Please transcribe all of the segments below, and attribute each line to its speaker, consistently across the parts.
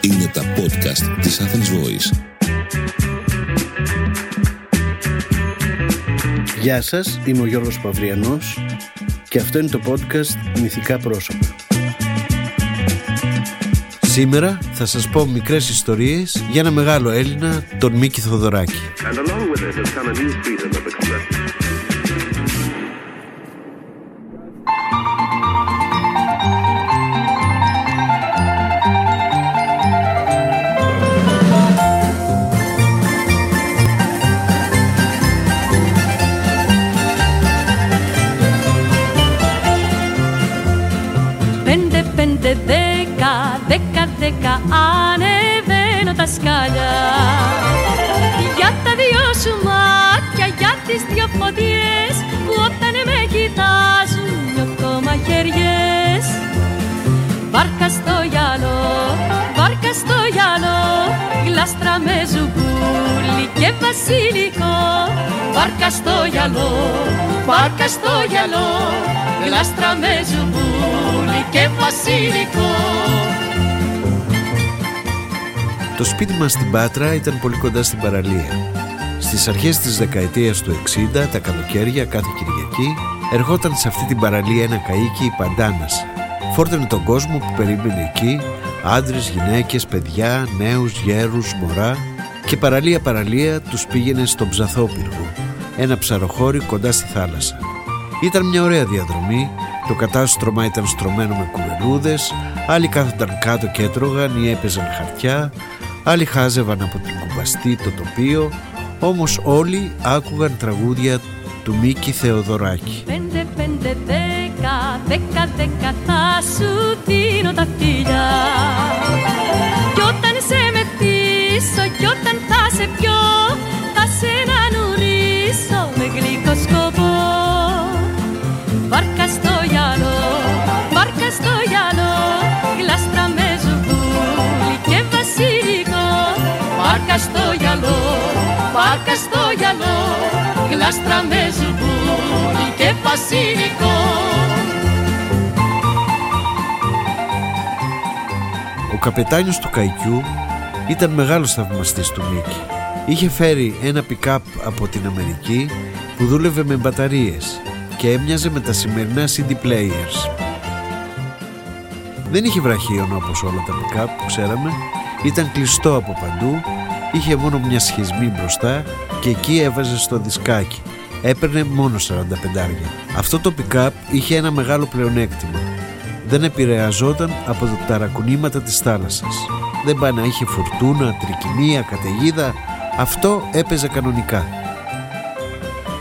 Speaker 1: Είναι τα podcast της Athens Voice.
Speaker 2: Γεια σας, είμαι ο Γιώργος Παυριανός και αυτό είναι το podcast Μυθικά Πρόσωπα. Σήμερα θα σας πω μικρές ιστορίες για ένα μεγάλο Έλληνα, τον Μίκη Θοδωράκη.
Speaker 3: Πέντε, και βασιλικό Βάρκα στο γυαλό, βάρκα στο γυαλό γλάστρα με ζουγκούλι και βασιλικό
Speaker 2: Το σπίτι μας στην Πάτρα ήταν πολύ κοντά στην παραλία. Στις αρχές της δεκαετίας του 60, τα καλοκαίρια κάθε Κυριακή, ερχόταν σε αυτή την παραλία ένα καΐκι η Παντάνας. Φόρτωνε τον κόσμο που περίμενε εκεί, άντρες, γυναίκες, παιδιά, νέους, γέρους, μωρά και παραλία παραλία τους πήγαινε στον Ψαθόπυργο, ένα ψαροχώρι κοντά στη θάλασσα. Ήταν μια ωραία διαδρομή, το κατάστρωμα ήταν στρωμένο με κουβελούδες, άλλοι κάθονταν κάτω και έτρωγαν ή έπαιζαν χαρτιά, άλλοι χάζευαν από την κουμπαστή το τοπίο, όμως όλοι άκουγαν τραγούδια του Μίκη Θεοδωράκη.
Speaker 3: Πέντε, πέντε, δέκα, δέκα, δέκα θα σου δίνω τα φίλια Κι όταν σε μεθύσω κι όταν θα σε πιω θα σε ανανουρίσω με γλυκό σκοπό. Βάρκα στο γυαλό, βάρκα στο γυαλό γλάστρα με ζουγκούλι και βασιλικό. Βάρκα στο γυαλό, βάρκα στο γυαλό γλάστρα με ζουγκούλι και βασιλικό.
Speaker 2: Ο καπετάνιος του Καϊκιού ήταν μεγάλος θαυμαστής του Μίκη. Είχε φέρει ένα pick-up από την Αμερική που δούλευε με μπαταρίες και έμοιαζε με τα σημερινά CD players. Δεν είχε βραχίωνα όπως όλα τα pick-up που ξέραμε, ήταν κλειστό από παντού, είχε μόνο μια σχισμή μπροστά και εκεί έβαζε στο δισκάκι. Έπαιρνε μόνο 45 άρια. Αυτό το pick-up είχε ένα μεγάλο πλεονέκτημα. Δεν επηρεαζόταν από τα ταρακουνήματα της θάλασσας. Δεν πάει να είχε φουρτούνα, τρικυμία, καταιγίδα. Αυτό έπαιζε κανονικά.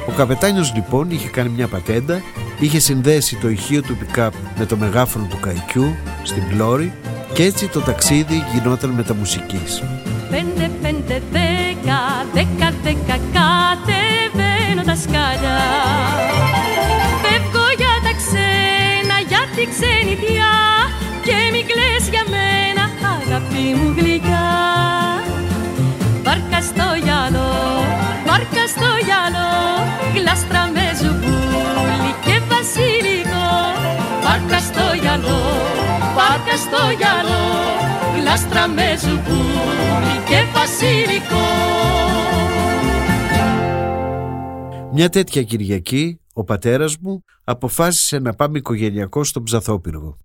Speaker 2: Ο καπετάνιος λοιπόν είχε κάνει μια πατέντα, είχε συνδέσει το ηχείο του pick-up με το μεγάφωνο του καϊκιού στην πλώρη και έτσι το ταξίδι γινόταν μεταμουσικής.
Speaker 3: Πέντε, πέντε, δέκα, δέκα, δέκα κατεβαίνω τα σκάλια Φεύγω για τα ξένα, για τη ξενιτιά και μην κλαις για μένα, αγάπη μου γλυκιά Βάρκα στο γυαλό, βάρκα στο γυαλό γλάστρα με ζουμπούλι και βασιλικό. Βάρκα στο γυαλό, βάρκα στο γυαλό γλάστρα με ζουμπούλι και βασιλικό.
Speaker 2: Μια τέτοια Κυριακή ο πατέρας μου αποφάσισε να πάμε οικογενειακό στον Ψαθόπυργο.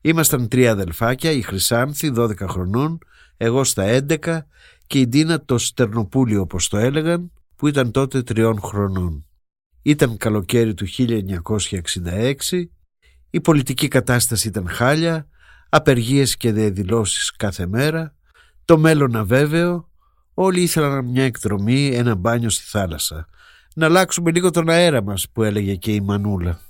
Speaker 2: Ήμασταν τρία αδελφάκια, η Χρυσάνθη 12 χρονών, εγώ στα 11 και η Ντίνα το Στερνοπούλιο όπως το έλεγαν που ήταν τότε τριών χρονών. Ήταν καλοκαίρι του 1966, η πολιτική κατάσταση ήταν χάλια, απεργίες και διαδηλώσεις κάθε μέρα, το μέλλον αβέβαιο, όλοι ήθελαν μια εκδρομή, ένα μπάνιο στη θάλασσα. Να αλλάξουμε λίγο τον αέρα μας που έλεγε και η Μανούλα.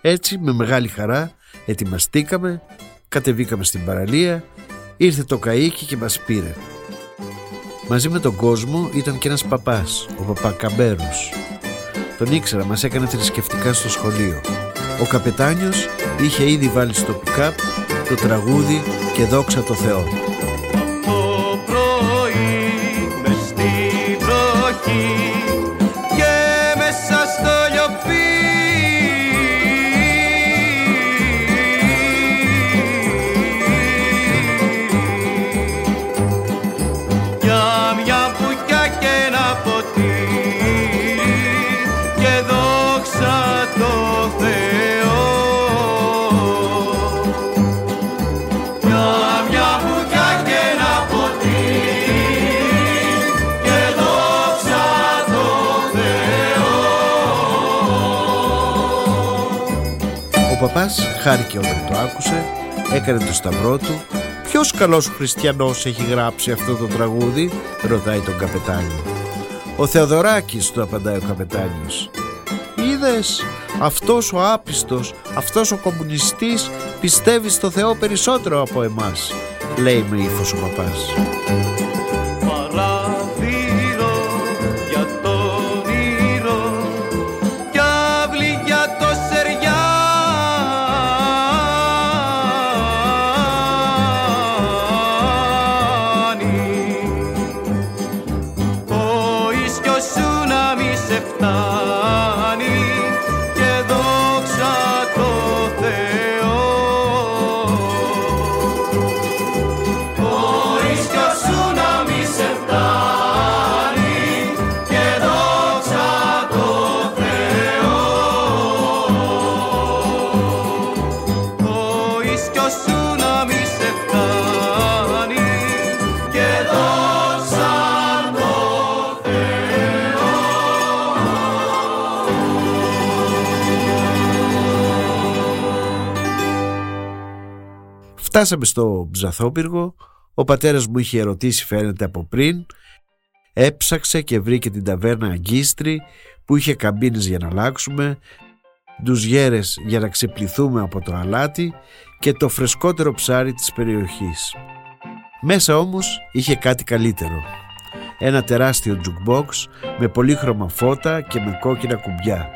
Speaker 2: Έτσι με μεγάλη χαρά ετοιμαστήκαμε, κατεβήκαμε στην παραλία, ήρθε το καΐκι και μας πήρε. Μαζί με τον κόσμο ήταν και ένας παπάς, ο παπακαμπέρος. Τον ήξερα, μας έκανε θρησκευτικά στο σχολείο. Ο καπετάνιος είχε ήδη βάλει στο pick το τραγούδι και δόξα το Θεό. Παπάς χάρηκε όταν το άκουσε, έκανε το σταυρό του. Ποιος καλός χριστιανός έχει γράψει αυτό το τραγούδι, ρωτάει τον καπετάνιο. Ο Θεοδωράκης, του απαντάει ο καπετάνιος. Είδες, αυτός ο άπιστος, αυτός ο κομμουνιστής πιστεύει στο Θεό περισσότερο από εμάς, λέει με ύφος ο παπάς. Φτάσαμε στο ψαθόπυργο, ο πατέρας μου είχε ερωτήσει φαίνεται από πριν, έψαξε και βρήκε την ταβέρνα Αγκίστρη που είχε καμπίνες για να αλλάξουμε, ντουζιέρες για να ξεπληθούμε από το αλάτι και το φρεσκότερο ψάρι της περιοχής. Μέσα όμως είχε κάτι καλύτερο. Ένα τεράστιο jukebox με πολύχρωμα φώτα και με κόκκινα κουμπιά.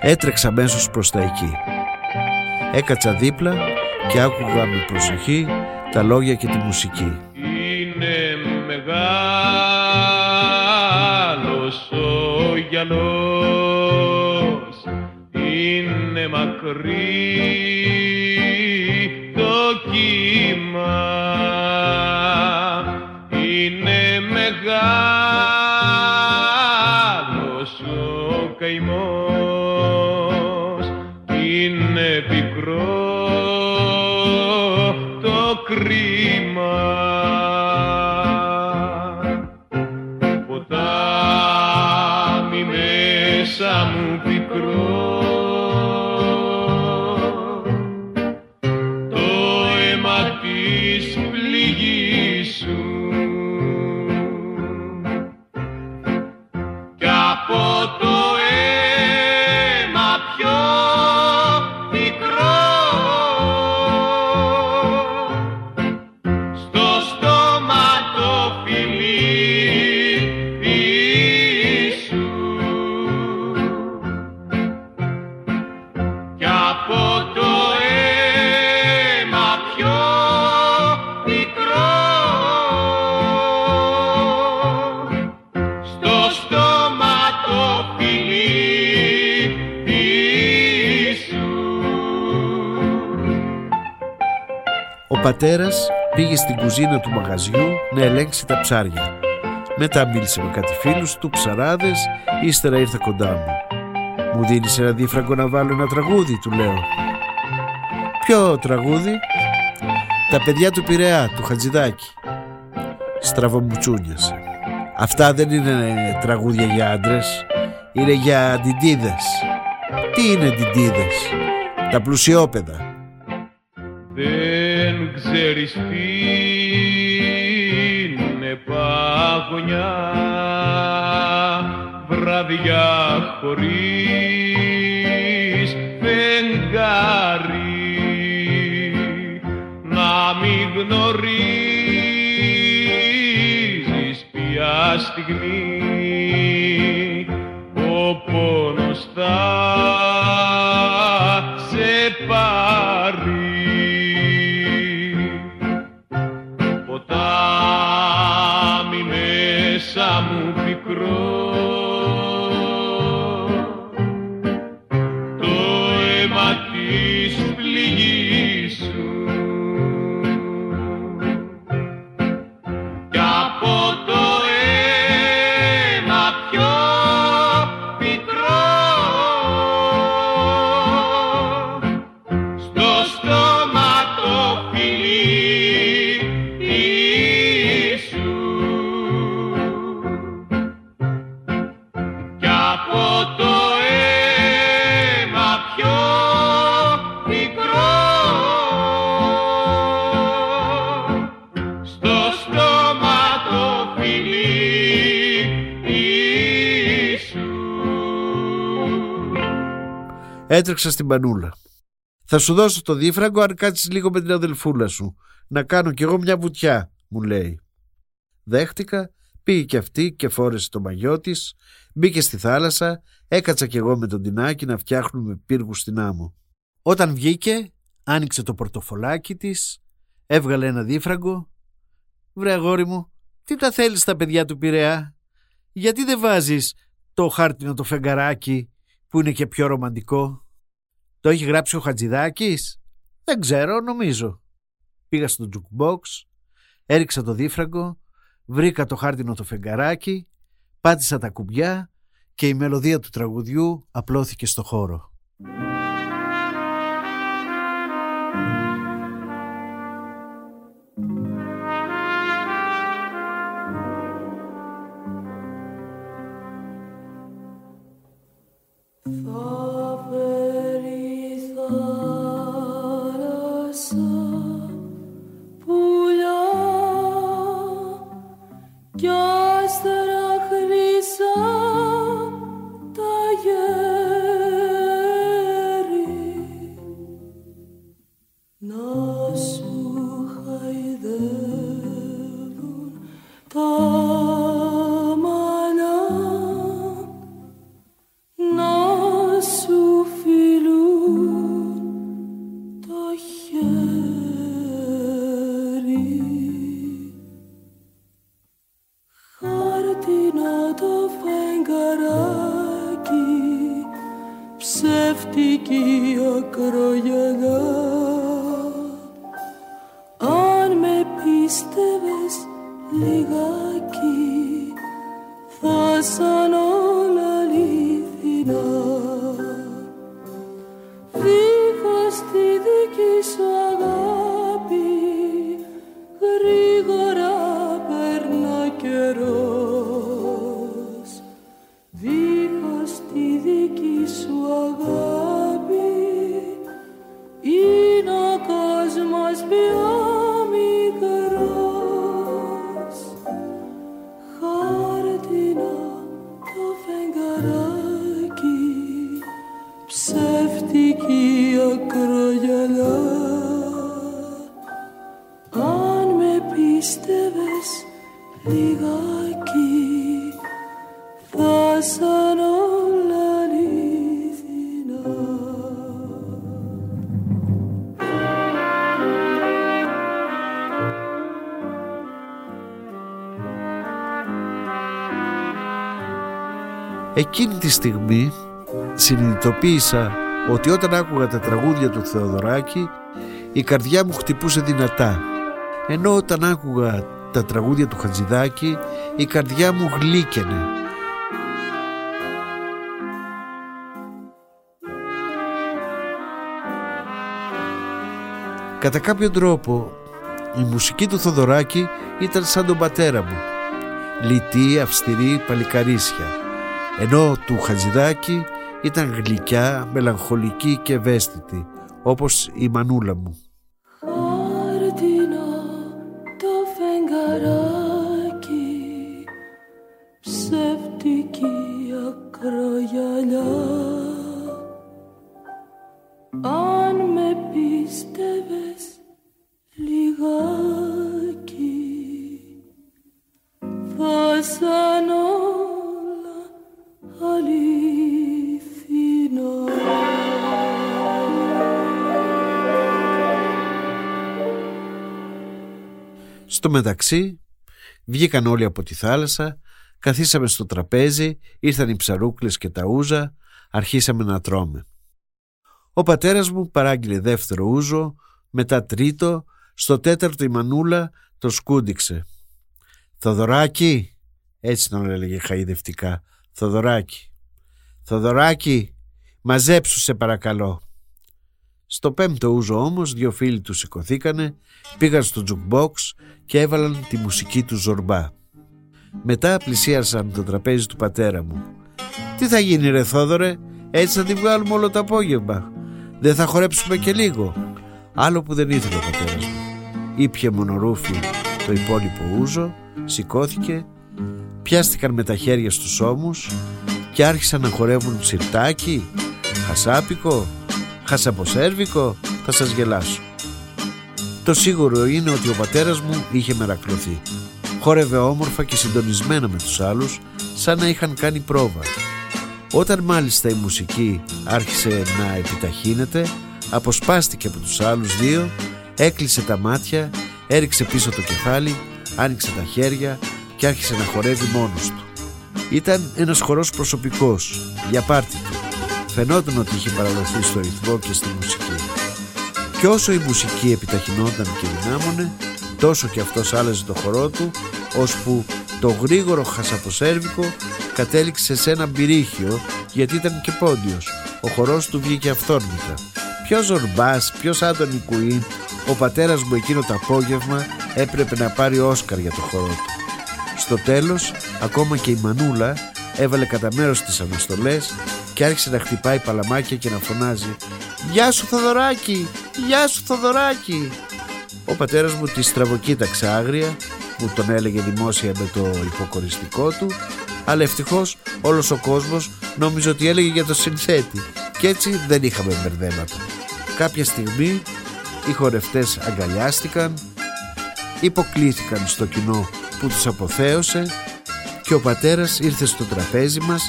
Speaker 2: Έτρεξα αμέσως προς τα εκεί. Έκατσα δίπλα και άκουγα με προσοχή τα λόγια και τη μουσική.
Speaker 4: Είναι μεγάλος ο γυαλός Είναι μακρύ
Speaker 2: πατέρας πήγε στην κουζίνα του μαγαζιού να ελέγξει τα ψάρια. Μετά μίλησε με κάτι φίλους του, ψαράδες, ύστερα ήρθε κοντά μου. Μου δίνεις ένα δίφραγκο να βάλω ένα τραγούδι, του λέω. Ποιο τραγούδι; Τα παιδιά του Πειραιά, του Χατζηδάκη. Στραβομουτσούνιασε. Αυτά δεν είναι τραγούδια για άντρες, είναι για ντιντίδες. Τι είναι ντιντίδες; Τα πλουσιόπαιδα.
Speaker 4: Δεν ξέρεις τι είναι παγωνιά. Βραδιά χωρίς φεγγάρι. Να μην γνωρίζεις ποια στιγμή ο πόνος θα
Speaker 2: Έτρεξα στην πανούλα. Θα σου δώσω το δίφραγκο αν κάτσεις λίγο με την αδελφούλα σου. Να κάνω κι εγώ μια βουτιά, μου λέει. Δέχτηκα, πήγε κι αυτή και φόρεσε το μαγιό της, μπήκε στη θάλασσα, έκατσα κι εγώ με τον Τινάκι να φτιάχνουμε πύργους στην άμμο. Όταν βγήκε, άνοιξε το πορτοφολάκι της, έβγαλε ένα δίφραγκο. Βρε αγόρι μου, τι τα θέλεις στα παιδιά του Πειραιά; Γιατί δεν βάζεις το χάρτινο το φεγγαράκι που είναι και πιο ρομαντικό; Το έχει γράψει ο Χατζηδάκης; Δεν ξέρω, νομίζω. Πήγα στο jukebox, έριξα το δίφραγκο, βρήκα το χάρτινο το φεγγαράκι, πάτησα τα κουμπιά και η μελωδία του τραγουδιού απλώθηκε στο χώρο. Εκείνη τη στιγμή συνειδητοποίησα ότι όταν άκουγα τα τραγούδια του Θεοδωράκη η καρδιά μου χτυπούσε δυνατά. Ενώ όταν άκουγα τα τραγούδια του Χατζηδάκη η καρδιά μου γλύκαινε. Κατά κάποιο τρόπο η μουσική του Θοδωράκη ήταν σαν τον πατέρα μου. Λιτή, αυστηρή, παλικαρίσια ενώ του Χατζηδάκη ήταν γλυκιά, μελαγχολική και ευαίσθητη όπως η μανούλα μου. Μεταξύ βγήκαν όλοι από τη θάλασσα, καθίσαμε στο τραπέζι, ήρθαν οι ψαρούκλες και τα ούζα, αρχίσαμε να τρώμε. Ο πατέρας μου παράγγειλε δεύτερο ούζο, μετά τρίτο, στο τέταρτο η μανούλα το σκούντιξε. «Θοδωράκι», έτσι τον έλεγε χαϊδευτικά, «Θοδωράκι, Θοδωράκι, μαζέψου σε παρακαλώ». Στο πέμπτο ούζο όμως δύο φίλοι τους σηκωθήκανε, πήγαν στο jukebox και έβαλαν τη μουσική του ζορμπά. Μετά πλησίασαν το τραπέζι του πατέρα μου. «Τι θα γίνει ρε Θόδωρε, έτσι θα τη βγάλουμε όλο το απόγευμα. Δεν θα χορέψουμε και λίγο». Άλλο που δεν ήθελε ο πατέρας μου. Ήπια μονορούφι το υπόλοιπο ούζο, σηκώθηκε, πιάστηκαν με τα χέρια στους ώμους και άρχισαν να χορεύουν ψυρτάκι, Χασάπικο, χασαποσέρβικο, θα σας γελάσω. Το σίγουρο είναι ότι ο πατέρας μου είχε μερακλωθεί. Χόρευε όμορφα και συντονισμένα με τους άλλους, σαν να είχαν κάνει πρόβα. Όταν μάλιστα η μουσική άρχισε να επιταχύνεται, αποσπάστηκε από τους άλλους δύο, έκλεισε τα μάτια, έριξε πίσω το κεφάλι, άνοιξε τα χέρια και άρχισε να χορεύει μόνος του. Ήταν ένας χορός προσωπικός, για πάρτι του. Φαινόταν ότι είχε παραδοθεί στο ρυθμό και στη μουσική. Και όσο η μουσική επιταχυνόταν και δυνάμωνε, τόσο και αυτός άλλαζε το χορό του, ώσπου το γρήγορο χασαποσέρβικο κατέληξε σε ένα μπυρίχιο γιατί ήταν και πόντιος. Ο χορός του βγήκε αυθόρμητα. Ποιος Ζορμπάς, ποιος Άντωνι Κουίν, ο πατέρας μου εκείνο το απόγευμα έπρεπε να πάρει Όσκαρ για το χορό του. Στο τέλος, ακόμα και η Μανούλα έβαλε κατά μέρος τις αναστολές και άρχισε να χτυπάει παλαμάκια και να φωνάζει «Γεια σου Θοδωράκη! Γεια σου Θοδωράκη!» Ο πατέρας μου τη στραβοκοίταξε άγρια, μου τον έλεγε δημόσια με το υποκοριστικό του, αλλά ευτυχώς όλος ο κόσμος νόμιζε ότι έλεγε για το συνθέτη και έτσι δεν είχαμε μπερδέματα. Κάποια στιγμή οι χορευτές αγκαλιάστηκαν, υποκλήθηκαν στο κοινό που τους αποθέωσε και ο πατέρας ήρθε στο τραπέζι μας,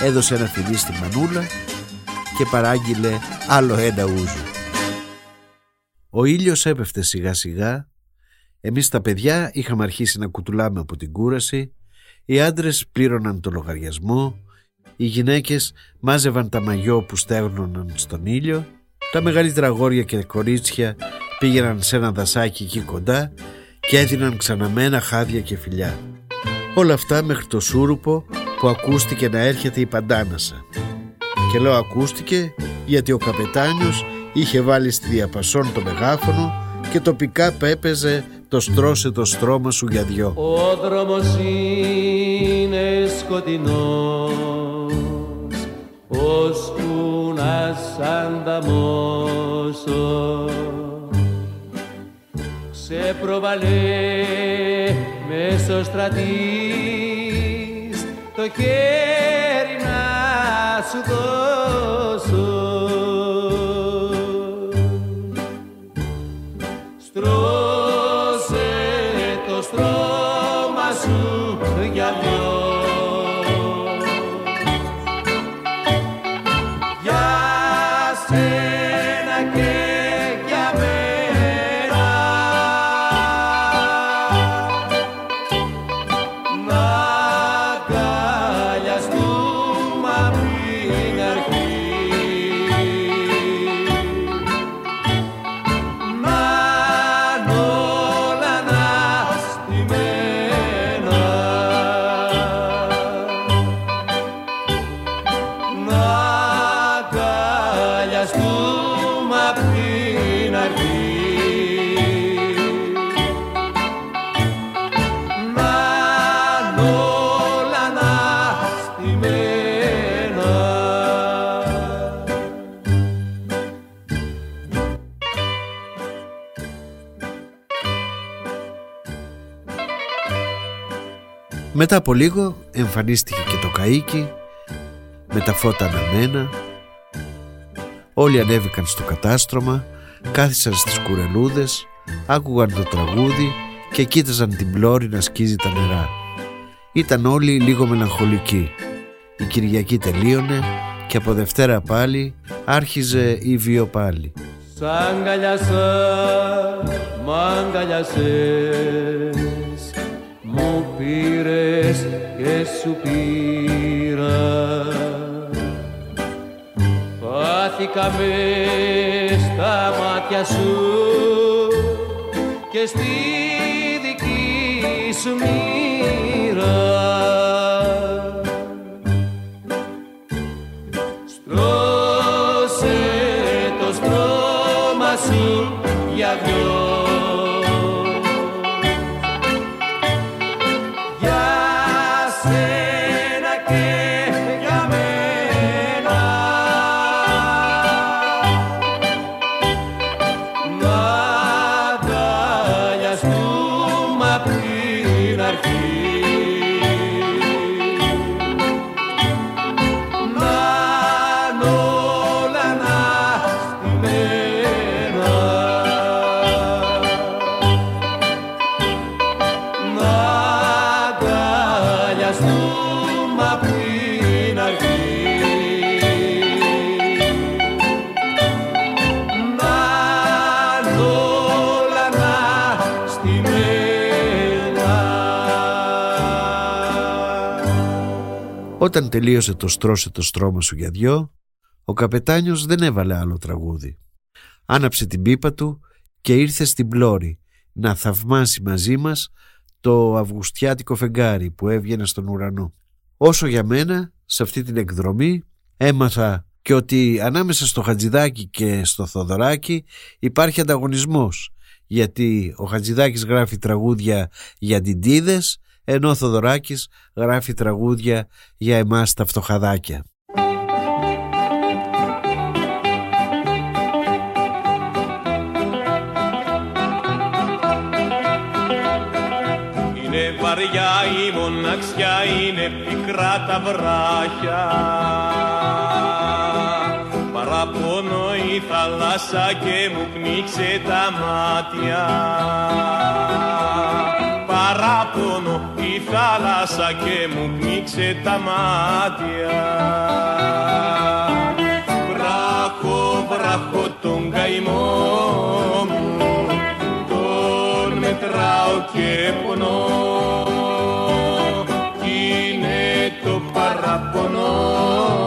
Speaker 2: έδωσε ένα φιλί στη μανούλα και παράγγειλε άλλο ένα ούζο. Ο ήλιος έπεφτε σιγά σιγά, εμείς τα παιδιά είχαμε αρχίσει να κουτουλάμε από την κούραση, οι άντρες πλήρωναν το λογαριασμό, οι γυναίκες μάζευαν τα μαγιό που στέγνωναν στον ήλιο, τα μεγαλύτερα αγόρια και κορίτσια πήγαιναν σε ένα δασάκι εκεί κοντά και έδιναν ξαναμένα χάδια και φιλιά. Όλα αυτά μέχρι το σούρουπο που ακούστηκε να έρχεται η παντάνασα. Και λέω ακούστηκε γιατί ο καπετάνιος είχε βάλει στη διαπασόν το μεγάφωνο και τοπικά πέπεζε το στρώσε το στρώμα σου για δυο.
Speaker 5: Ο δρόμος είναι σκοτεινός ώσπου να σ' ανταμώσω σε προβαλέ μέσω στρατής το χέρι να σου δώσω
Speaker 2: Μετά από λίγο εμφανίστηκε και το καΐκι με τα φώτα αναμένα. Όλοι ανέβηκαν στο κατάστρωμα, κάθισαν στις κουρελούδες, άκουγαν το τραγούδι και κοίταζαν την πλώρη να σκίζει τα νερά. Ήταν όλοι λίγο μελαγχολικοί. Η Κυριακή τελείωνε και από Δευτέρα πάλι άρχιζε η βίο πάλι.
Speaker 5: Σ' αγκαλιάσα, μ' αγκαλιάσες Μου πήρες και σου πήρα. Πάθηκα μες στα μάτια σου Και στη δική σου μοίρα
Speaker 2: Όταν τελείωσε το στρώσε το στρώμα σου για δυο, ο καπετάνιος δεν έβαλε άλλο τραγούδι. Άναψε την πίπα του και ήρθε στην πλώρη να θαυμάσει μαζί μας το αυγουστιάτικο φεγγάρι που έβγαινε στον ουρανό. Όσο για μένα, σε αυτή την εκδρομή έμαθα και ότι ανάμεσα στο Χατζηδάκι και στο Θοδωράκι υπάρχει ανταγωνισμός γιατί ο Χατζηδάκης γράφει τραγούδια για τιντίδες ενώ ο Θοδωράκης γράφει τραγούδια για εμάς τα φτωχαδάκια.
Speaker 4: Είναι βαριά η μοναξιά, είναι πικρά τα βράχια Παραπονώ η θάλασσα και μου πνίξε τα μάτια Παραπονώ η θάλασσα και μου πνίξε τα μάτια. Βράχο, βράχο τον καημό μου τον μετράω και πονώ. Κι είναι το παραπονό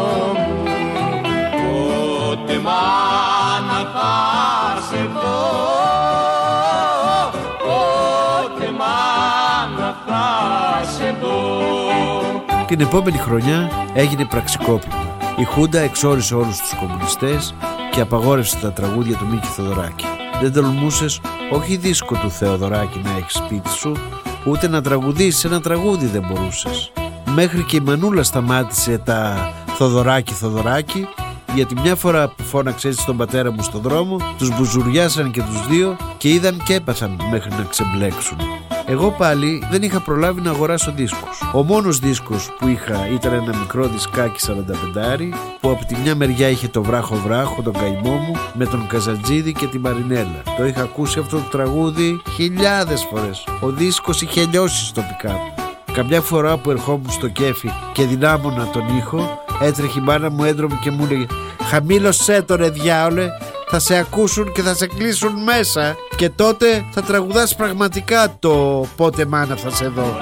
Speaker 2: Την επόμενη χρονιά έγινε πραξικόπημα. Η Χούντα εξόρισε όλους τους κομμουνιστές και απαγόρευσε τα τραγούδια του Μίκη Θεοδωράκη. Δεν τολμούσες όχι δίσκο του Θεοδωράκη να έχεις σπίτι σου, ούτε να τραγουδήσεις ένα τραγούδι δεν μπορούσες. Μέχρι και η Μανούλα σταμάτησε τα Θοδωράκη Θοδωράκη γιατί μια φορά που φώναξε έτσι τον πατέρα μου στον δρόμο τους μπουζουριάσαν και τους δύο και είδαν και έπαθαν μέχρι να ξεμπλέξουν. Εγώ πάλι δεν είχα προλάβει να αγοράσω δίσκους. Ο μόνος δίσκος που είχα ήταν ένα μικρό δισκάκι 45 που από τη μια μεριά είχε το βράχο βράχο, τον καημό μου με τον Καζατζίδη και τη Μαρινέλα. Το είχα ακούσει αυτό το τραγούδι χιλιάδες φορές. Ο δίσκος είχε λιώσει στο πικάπ. Καμιά φορά που ερχόμουν στο κέφι και δυνάμωνα τον ήχο, έτρεχε η μάνα μου έντρομη και μου έλεγε «Χαμήλωσέ το ρε διάολε, θα σε ακούσουν και θα σε κλείσουν μέσα και τότε θα τραγουδάς πραγματικά το «Πότε μάνα θα σε δω».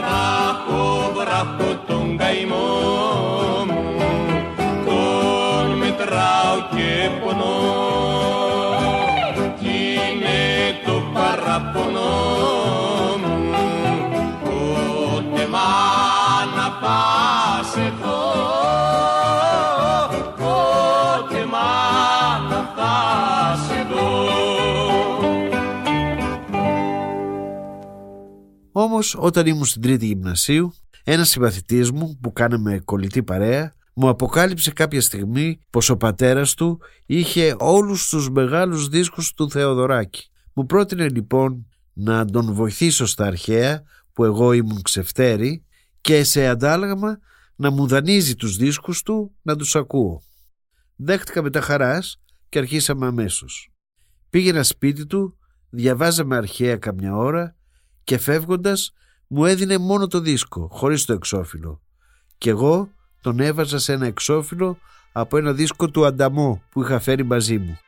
Speaker 2: Όμως όταν ήμουν στην τρίτη γυμνασίου ένας συμπαθητής μου που κάναμε κολλητή παρέα μου αποκάλυψε κάποια στιγμή πως ο πατέρας του είχε όλους τους μεγάλους δίσκους του Θεοδωράκη. Μου πρότεινε λοιπόν να τον βοηθήσω στα αρχαία που εγώ ήμουν ξεφτέρη και σε αντάλλαγμα να μου δανείζει τους δίσκους του να τους ακούω. Δέχτηκα με τα χαράς και αρχίσαμε αμέσως. Πήγαινα σπίτι του, διαβάζαμε αρχαία καμιά ώρα και φεύγοντας μου έδινε μόνο το δίσκο, χωρίς το εξώφυλλο. Και εγώ τον έβαζα σε ένα εξώφυλλο από ένα δίσκο του Ανταμό που είχα φέρει μαζί μου.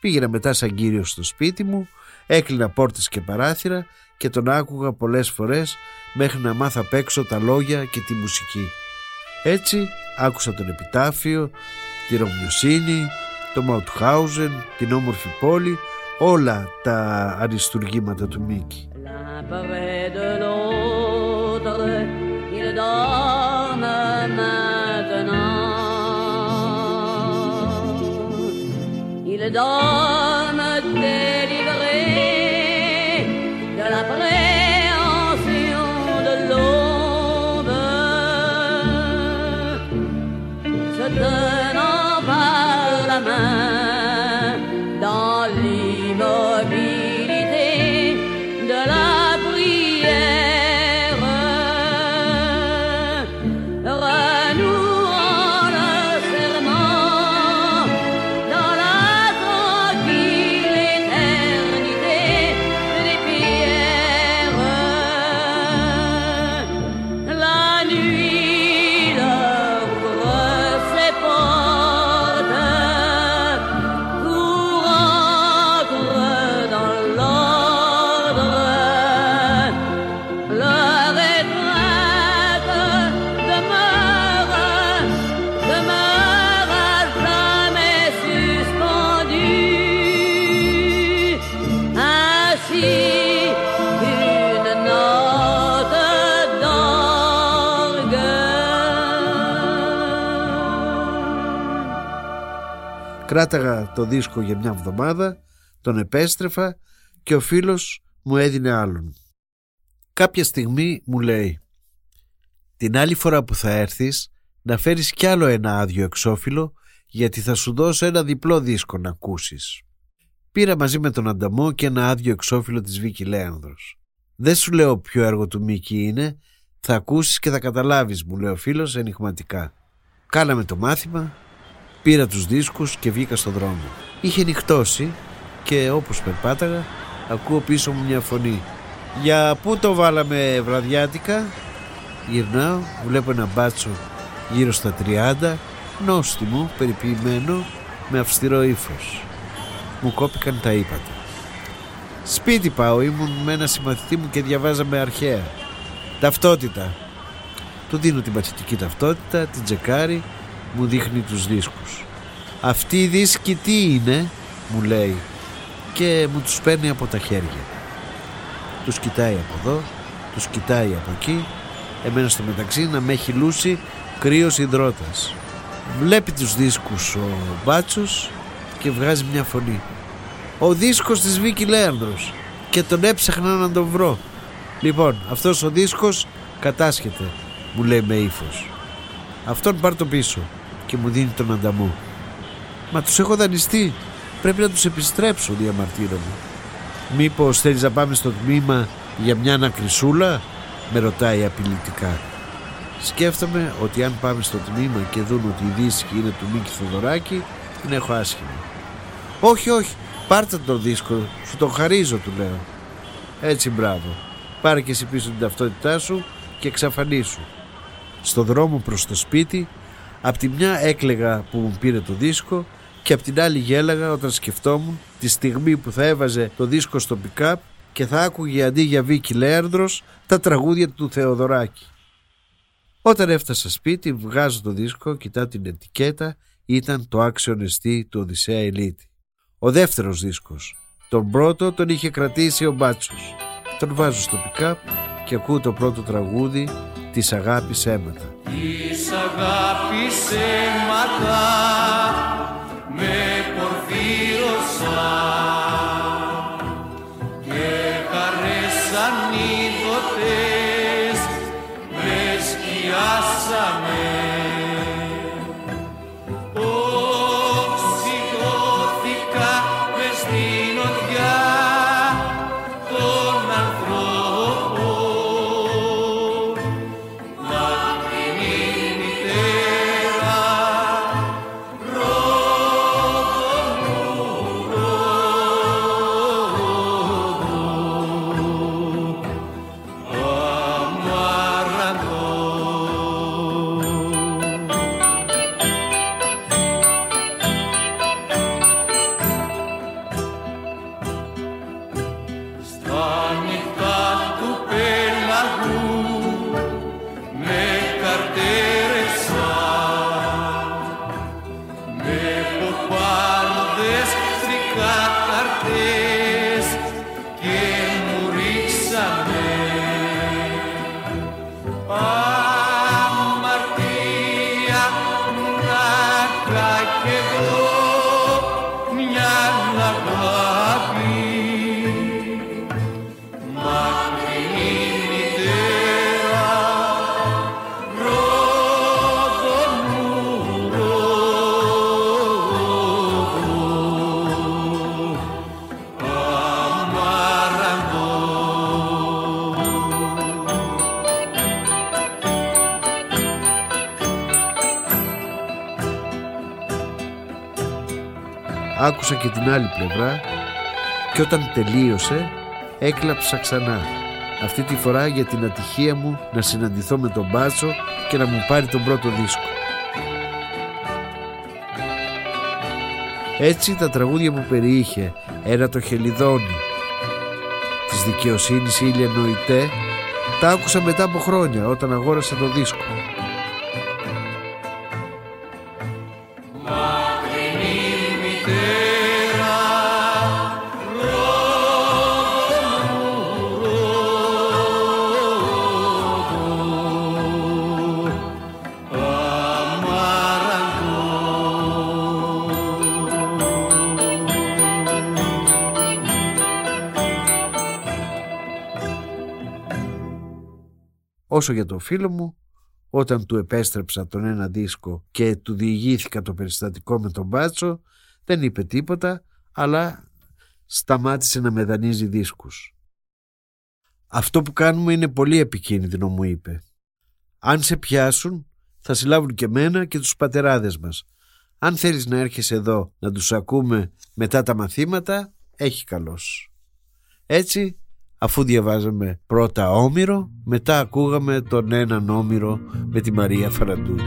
Speaker 2: Πήγαινα μετά σαν κύριος στο σπίτι μου, έκλεινα πόρτες και παράθυρα και τον άκουγα πολλές φορές μέχρι να μάθα απ' έξω τα λόγια και τη μουσική. Έτσι άκουσα τον Επιτάφιο, τη Ρωμιοσύνη, το Μαουτχάουζεν, την όμορφη πόλη, όλα τα αριστουργήματα του Μίκη.
Speaker 6: L'un
Speaker 2: Κράταγα το δίσκο για μια εβδομάδα, τον επέστρεφα και ο φίλος μου έδινε άλλον. Κάποια στιγμή μου λέει «Την άλλη φορά που θα έρθεις να φέρεις κι άλλο ένα άδειο εξώφυλλο γιατί θα σου δώσω ένα διπλό δίσκο να ακούσεις». Πήρα μαζί με τον Ανταμό και ένα άδειο εξώφυλλο της Βίκη Λέανδρος. Δεν σου λέω ποιο έργο του Μίκη είναι, θα ακούσεις και θα καταλάβεις, μου λέει ο φίλος ενηγματικά. Κάναμε το μάθημα, πήρα τους δίσκους και βγήκα στον δρόμο. Είχε νυχτώσει και όπως περπάταγα ακούω πίσω μου μια φωνή. Για πού το βάλαμε βραδιάτικα; Γυρνάω, βλέπω ένα μπάτσο γύρω στα 30, νόστιμο, περιποιημένο, με αυστηρό ύφος. Μου κόπηκαν τα ύπατα. Σπίτι πάω, ήμουν με ένα συμμαθητή μου και διαβάζαμε αρχαία. Ταυτότητα. Του δίνω την πατσιτική ταυτότητα, την τσεκάρει, μου δείχνει τους δίσκους. Αυτή η δίσκη τι είναι, μου λέει και μου τους παίρνει από τα χέρια. Τους κοιτάει από εδώ, τους κοιτάει από εκεί, εμένα στο μεταξύ να με έχει λούσει κρύος υδρότας. Βλέπει τους δίσκους ο μπάτσος και βγάζει μια φωνή. Ο δίσκος της Βίκη Λέανδρος και τον έψαχνα να τον βρω. Λοιπόν, αυτός ο δίσκος κατάσχεται, μου λέει με ύφος. Αυτόν πάρ το πίσω και μου δίνει τον ανταμό. Μα τους έχω δανειστεί, πρέπει να τους επιστρέψω, διαμαρτύρω μου. Μήπως θέλεις να πάμε στο τμήμα για μια ανακρισούλα, με ρωτάει απειλητικά. Σκέφτομαι ότι αν πάμε στο τμήμα και δουν ότι η δίσκη είναι του Μίκη Θοδωράκη, την έχω άσχημη. Όχι, όχι, πάρτε τον δίσκο, σου τον χαρίζω, του λέω. Έτσι, μπράβο. Πάρε και εσύ πίσω την ταυτότητά σου και εξαφανίσου. Στο δρόμο προς το σπίτι, απ' τη μια έκλεγα που μου πήρε το δίσκο και απ' την άλλη γέλαγα όταν σκεφτόμουν τη στιγμή που θα έβαζε το δίσκο στο pick και θα άκουγε αντί για Βίκη Λέαρδρος τα τραγούδια του Θεοδωράκη. Όταν έφτασα σπίτι βγάζω το δίσκο, κοιτάω την ετικέτα, ήταν το άξιο νεστή του Οδυσσέα Ελίτη. Ο δεύτερος δίσκος. Τον πρώτο τον είχε κρατήσει ο Μπάτσος. Τον βάζω στο pick και ακούω το πρώτο τραγούδι της αγάπης αίματα.
Speaker 5: Της αγάπης αίματα με πορφύρωσα
Speaker 2: Άκουσα και την άλλη πλευρά και όταν τελείωσε έκλαψα ξανά. Αυτή τη φορά για την ατυχία μου να συναντηθώ με τον Μπάτσο και να μου πάρει τον πρώτο δίσκο. Έτσι τα τραγούδια που περιείχε «Ένα το χελιδόνι» της δικαιοσύνης Ήλια Νοητέ τα άκουσα μετά από χρόνια όταν αγόρασα το δίσκο. Όσο για τον φίλο μου, όταν του επέστρεψα τον ένα δίσκο και του διηγήθηκα το περιστατικό με τον μπάτσο, δεν είπε τίποτα, αλλά σταμάτησε να με δανείζει δίσκους. Αυτό που κάνουμε είναι πολύ επικίνδυνο, μου είπε. Αν σε πιάσουν, θα συλλάβουν και μένα και τους πατεράδες μας. Αν θέλεις να έρχεσαι εδώ να τους ακούμε μετά τα μαθήματα, έχει καλός. Έτσι, αφού διαβάζαμε πρώτα Όμηρο, μετά ακούγαμε τον έναν Όμηρο με τη Μαρία Φαραντούλη.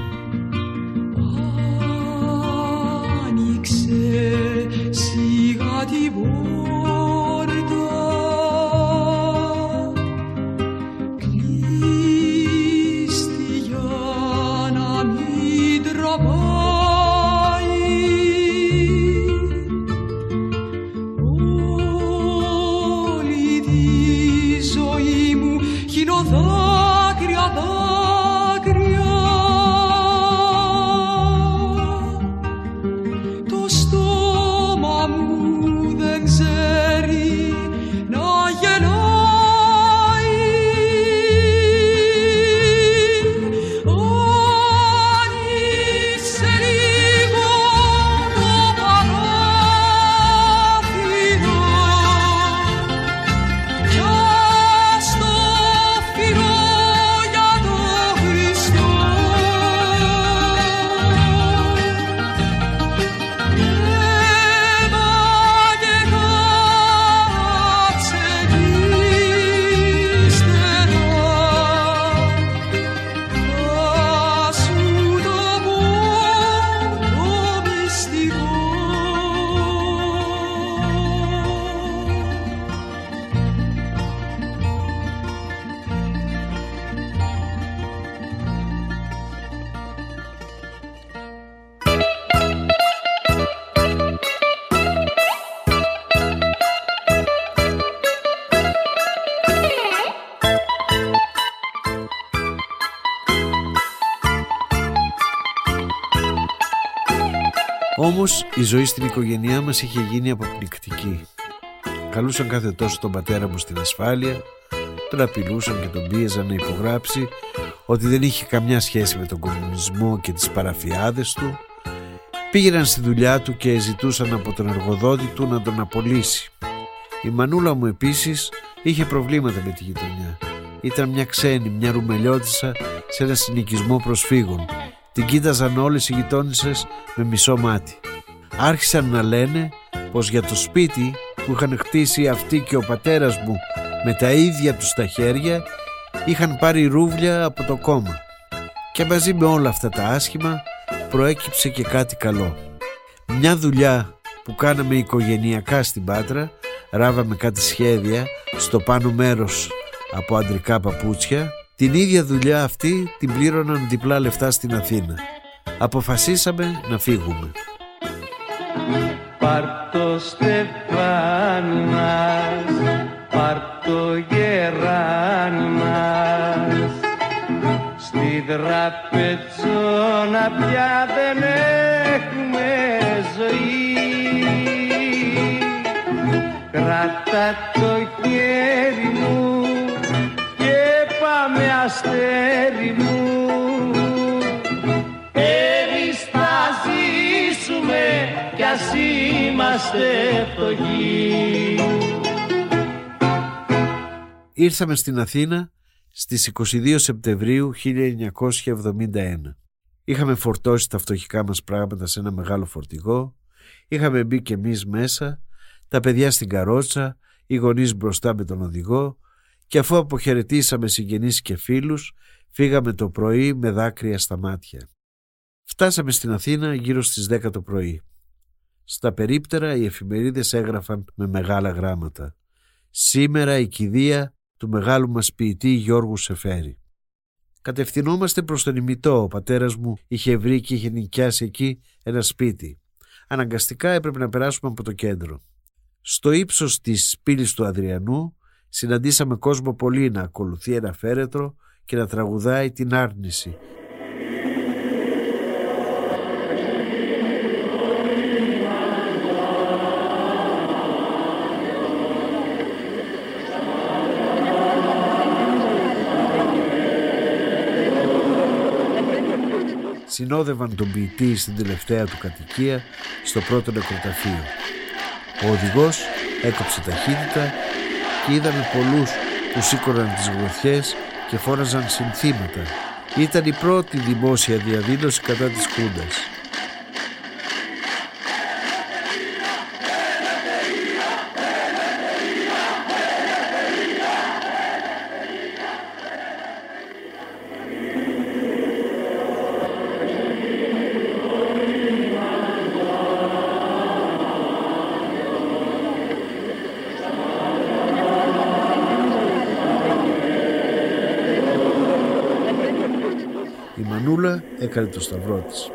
Speaker 7: Άνοιξε σιγά την
Speaker 2: η ζωή στην οικογένειά μας είχε γίνει αποπνικτική. Καλούσαν κάθε τόσο τον πατέρα μου στην ασφάλεια, τον απειλούσαν και τον πίεζαν να υπογράψει ότι δεν είχε καμιά σχέση με τον κομμουνισμό και τις παραφιάδες του. Πήγαιναν στη δουλειά του και ζητούσαν από τον εργοδότη του να τον απολύσει. Η μανούλα μου επίσης είχε προβλήματα με τη γειτονιά. Ήταν μια ξένη, μια ρουμελιώτισσα σε ένα συνοικισμό προσφύγων την κοίταζαν όλες οι γειτόνισσες με μισό μάτι. Άρχισαν να λένε πως για το σπίτι που είχαν χτίσει αυτοί και ο πατέρας μου με τα ίδια τους τα χέρια είχαν πάρει ρούβλια από το κόμμα. Και μαζί με όλα αυτά τα άσχημα προέκυψε και κάτι καλό. Μια δουλειά που κάναμε οικογενειακά στην Πάτρα, ράβαμε κάτι σχέδια στο πάνω μέρος από αντρικά παπούτσια την ίδια δουλειά αυτή την πλήρωναν διπλά λεφτά στην Αθήνα. Αποφασίσαμε να φύγουμε.
Speaker 5: Πάρ' το στεφάνι μας, πάρ' το γεράνι μας. Στη δραπετσόνα πια δεν έχουμε ζωή. Κράτα το χέρι μου με αστέρι μου είμαστε φτωχοί
Speaker 2: Ήρθαμε στην Αθήνα στις 22 Σεπτεμβρίου 1971. Είχαμε φορτώσει τα φτωχικά μας πράγματα σε ένα μεγάλο φορτηγό, είχαμε μπει και εμείς μέσα, τα παιδιά στην καρότσα, οι γονείς μπροστά με τον οδηγό, και αφού αποχαιρετήσαμε συγγενείς και φίλους, φύγαμε το πρωί με δάκρυα στα μάτια. Φτάσαμε στην Αθήνα γύρω στις 10 το πρωί. Στα περίπτερα οι εφημερίδες έγραφαν με μεγάλα γράμματα. Σήμερα η κηδεία του μεγάλου μας ποιητή Γιώργου Σεφέρη. Κατευθυνόμαστε προς τον ημιτό. Ο πατέρας μου είχε βρει και είχε νοικιάσει εκεί ένα σπίτι. Αναγκαστικά έπρεπε να περάσουμε από το κέντρο. Στο ύψος της πύλης του Αδριανού συναντήσαμε κόσμο πολύ να ακολουθεί ένα φέρετρο και να τραγουδάει την άρνηση συνόδευαν τον ποιητή στην τελευταία του κατοικία στο πρώτο νεκροταφείο. Ο οδηγός έκοψε ταχύτητα και είδαμε πολλούς που σήκωναν τις γροθιές και φόραζαν συνθήματα. Ήταν η πρώτη δημόσια διαδήλωση κατά της Χούντας. Η Μανούλα έκανε το σταυρό της.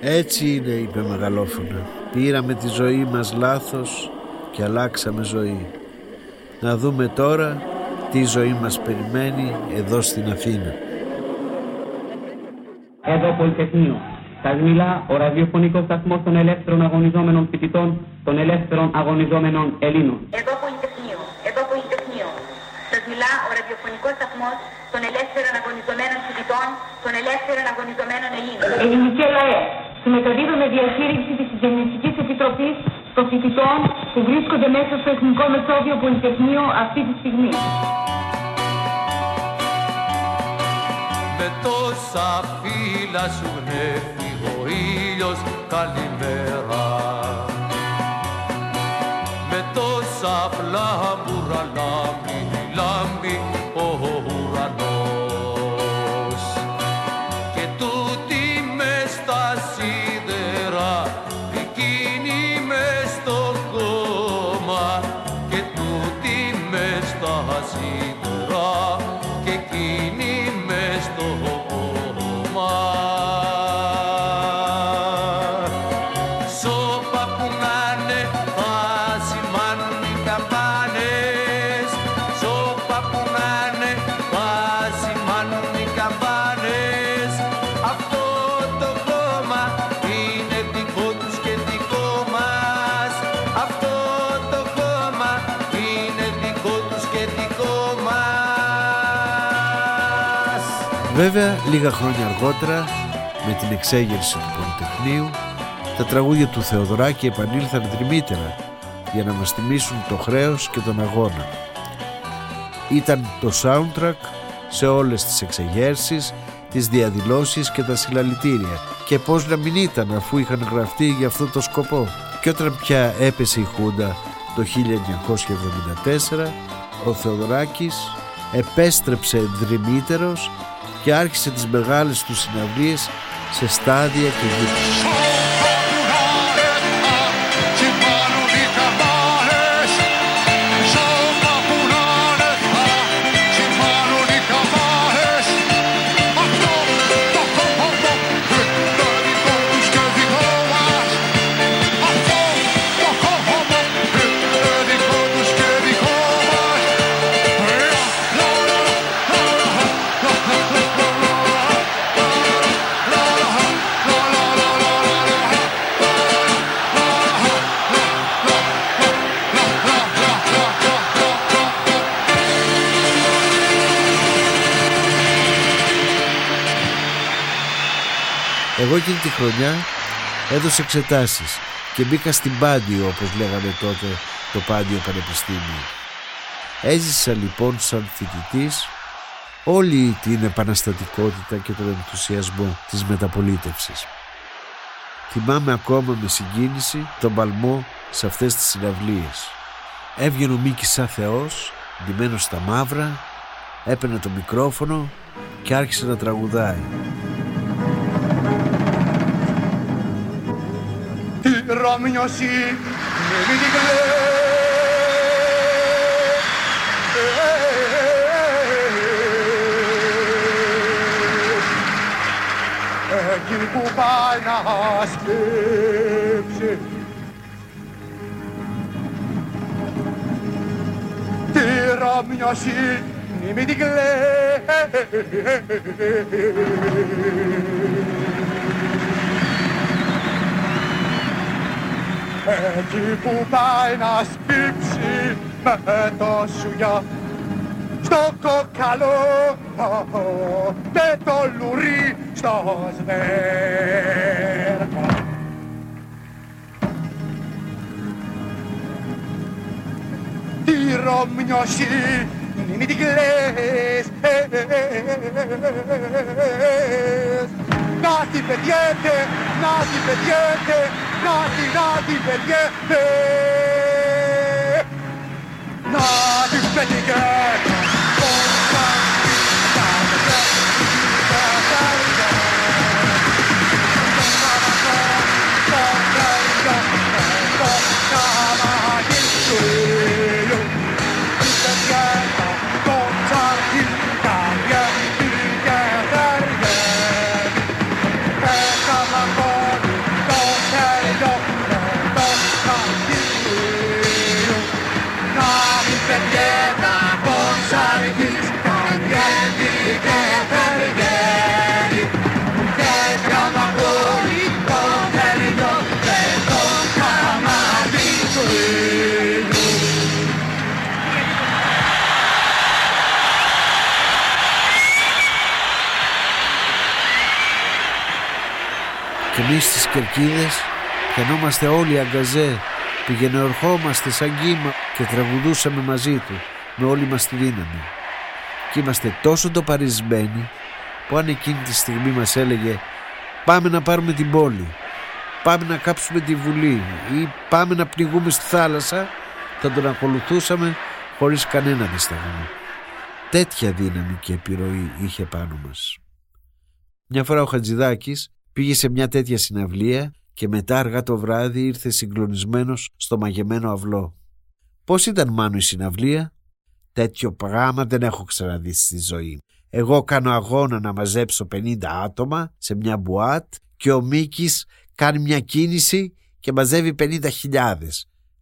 Speaker 2: Έτσι είναι, είπε μεγαλόφωνα. Πήραμε τη ζωή μας λάθος και αλλάξαμε ζωή. Να δούμε τώρα τι ζωή μας περιμένει εδώ στην Αθήνα.
Speaker 8: Εδώ Πολυτεχνείο. Σας μιλά ο ραδιοφωνικός σταθμός των ελεύθερων αγωνιζόμενων φοιτητών, των ελεύθερων αγωνιζόμενων Ελλήνων.
Speaker 9: Εδώ Πολυτεχνείο. Εδώ Πολυτεχνείο. Σας μιλά ο ραδιοφωνικός σταθμός των ελεύθερων αγωνιζομένων φοιτητών, των ελεύθερων αγωνιζομένων Ελλήνων.
Speaker 10: Ελληνική ΛΑΕ. Συμμεταδίδω με διαχείριση της Συγγενιστικής Επιτροπής των φοιτητών που βρίσκονται μέσα στο Εθνικό Μεσόβιο Πολυτεχνείο αυτή τη στιγμή.
Speaker 5: Με τόσα φύλλα σου γνέφει ο ήλιος καλημέρα Με τόσα φλάμπουρα λάμπει, λάμπει
Speaker 2: Βέβαια, λίγα χρόνια αργότερα, με την εξέγερση του Πολυτεχνείου, τα τραγούδια του Θεοδωράκη επανήλθαν δρυμύτερα για να μας τιμήσουν το χρέος και τον αγώνα. Ήταν το soundtrack σε όλες τις εξεγέρσεις, τις διαδηλώσεις και τα συλλαλητήρια. Και πώς να μην ήταν αφού είχαν γραφτεί για αυτό το σκοπό. Και όταν πια έπεσε η Χούντα το 1974, ο Θεοδωράκης επέστρεψε δρυμύτερος και άρχισε τις μεγάλες του συναυλίες σε στάδια και γήπεδα. Χρονιά έδωσα εξετάσεις και μπήκα στην Πάντιο όπως λέγανε τότε το Πάντιο Πανεπιστήμιο. Έζησα λοιπόν σαν φοιτητής όλη την επαναστατικότητα και τον ενθουσιασμό της μεταπολίτευσης. Θυμάμαι ακόμα με συγκίνηση τον παλμό σε αυτές τις συναυλίες. Έβγαινε ο Μίκης σαν Θεός, ντυμένος στα μαύρα, έπαιρνε το μικρόφωνο και άρχισε να τραγουδάει.
Speaker 5: Η Ρωμιώση με την Εκεί που πάει να σκέψει. Τη Ρωμιώση με την Εκεί που πάει να σκύψει με το σουγιά
Speaker 11: στο κοκαλό και το λουρί στο σβέρκο. Τι ρομνιώσει μη την κλαις Να την πετιέται, να την πετιέται, να την, να την πετιέται Να την πετιέται
Speaker 2: κερκίδες πιανόμαστε όλοι αγκαζέ Πηγαινορχόμαστε σαν κύμα και τραγουδούσαμε μαζί του με όλη μας τη δύναμη. Και είμαστε τόσο το παρισμένοι που αν εκείνη τη στιγμή μας έλεγε πάμε να πάρουμε την πόλη, πάμε να κάψουμε τη βουλή ή πάμε να πνιγούμε στη θάλασσα θα τον ακολουθούσαμε χωρίς κανένα δισταγμό. Τέτοια δύναμη και επιρροή είχε πάνω μας. Μια φορά ο Χατζηδάκης πήγε σε μια τέτοια συναυλία και μετά αργά το βράδυ ήρθε συγκλονισμένος στο μαγεμένο αυλό. Πώς ήταν μάνο η συναυλία; Τέτοιο πράγμα δεν έχω ξαναδεί στη ζωή. Εγώ κάνω αγώνα να μαζέψω 50 άτομα σε μια μπουάτ και ο Μίκης κάνει μια κίνηση και μαζεύει 50.000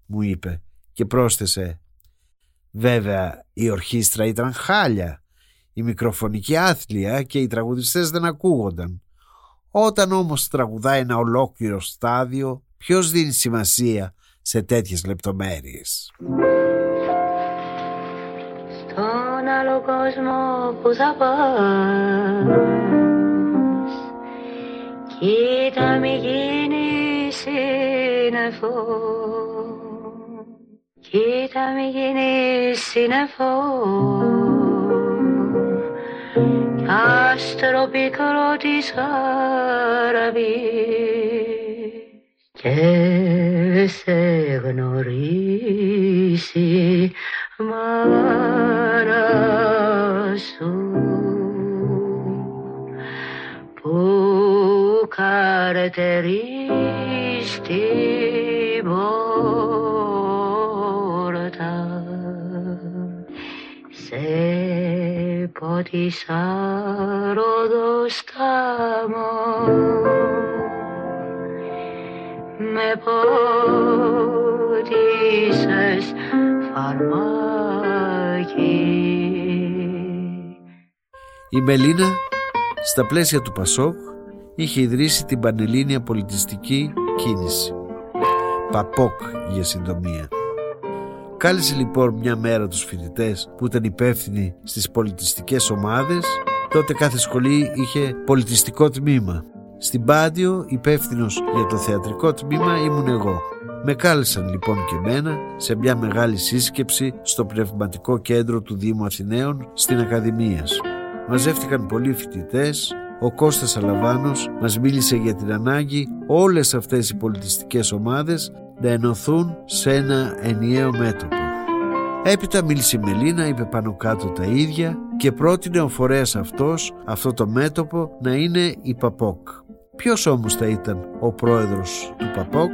Speaker 2: μου είπε και πρόσθεσε Βέβαια η ορχήστρα ήταν χάλια, η μικροφωνική άθλια και οι τραγουδιστές δεν ακούγονταν. Όταν όμως τραγουδάει ένα ολόκληρο στάδιο, ποιος δίνει σημασία σε τέτοιες λεπτομέρειες;
Speaker 12: Στον άλλο κόσμο που θα πας Κοίτα μη γίνεις σύννεφο Κοίτα μη γίνεις σύννεφο άστρο πικρό της χαραβής. Και σε γνωρίσει μάνα σου που καρτερεί πότισα ροδοστάμο με πότισες φαρμάκι
Speaker 2: Η Μελίνα στα πλαίσια του Πασόκ είχε ιδρύσει την Πανελλήνια Πολιτιστική Κίνηση. Παπόκ για συντομία. Κάλεσε λοιπόν μια μέρα τους φοιτητές που ήταν υπεύθυνοι στις πολιτιστικές ομάδες τότε κάθε σχολή είχε πολιτιστικό τμήμα. Στην Πάντιο υπεύθυνος για το θεατρικό τμήμα ήμουν εγώ. Με κάλεσαν λοιπόν και μένα σε μια μεγάλη σύσκεψη στο πνευματικό κέντρο του Δήμου Αθηναίων στην Ακαδημίας. Μαζεύτηκαν πολλοί φοιτητές, ο Κώστας Αλαβάνος μας μίλησε για την ανάγκη όλες αυτές οι πολιτιστικές ομάδες να ενωθούν σε ένα ενιαίο μέτωπο. Έπειτα μίλησε η Μελίνα, είπε πάνω κάτω τα ίδια και πρότεινε ο φορέας αυτός, αυτό το μέτωπο, να είναι η ΠΑΠΟΚ. Ποιος όμως θα ήταν ο πρόεδρος του ΠΑΠΟΚ;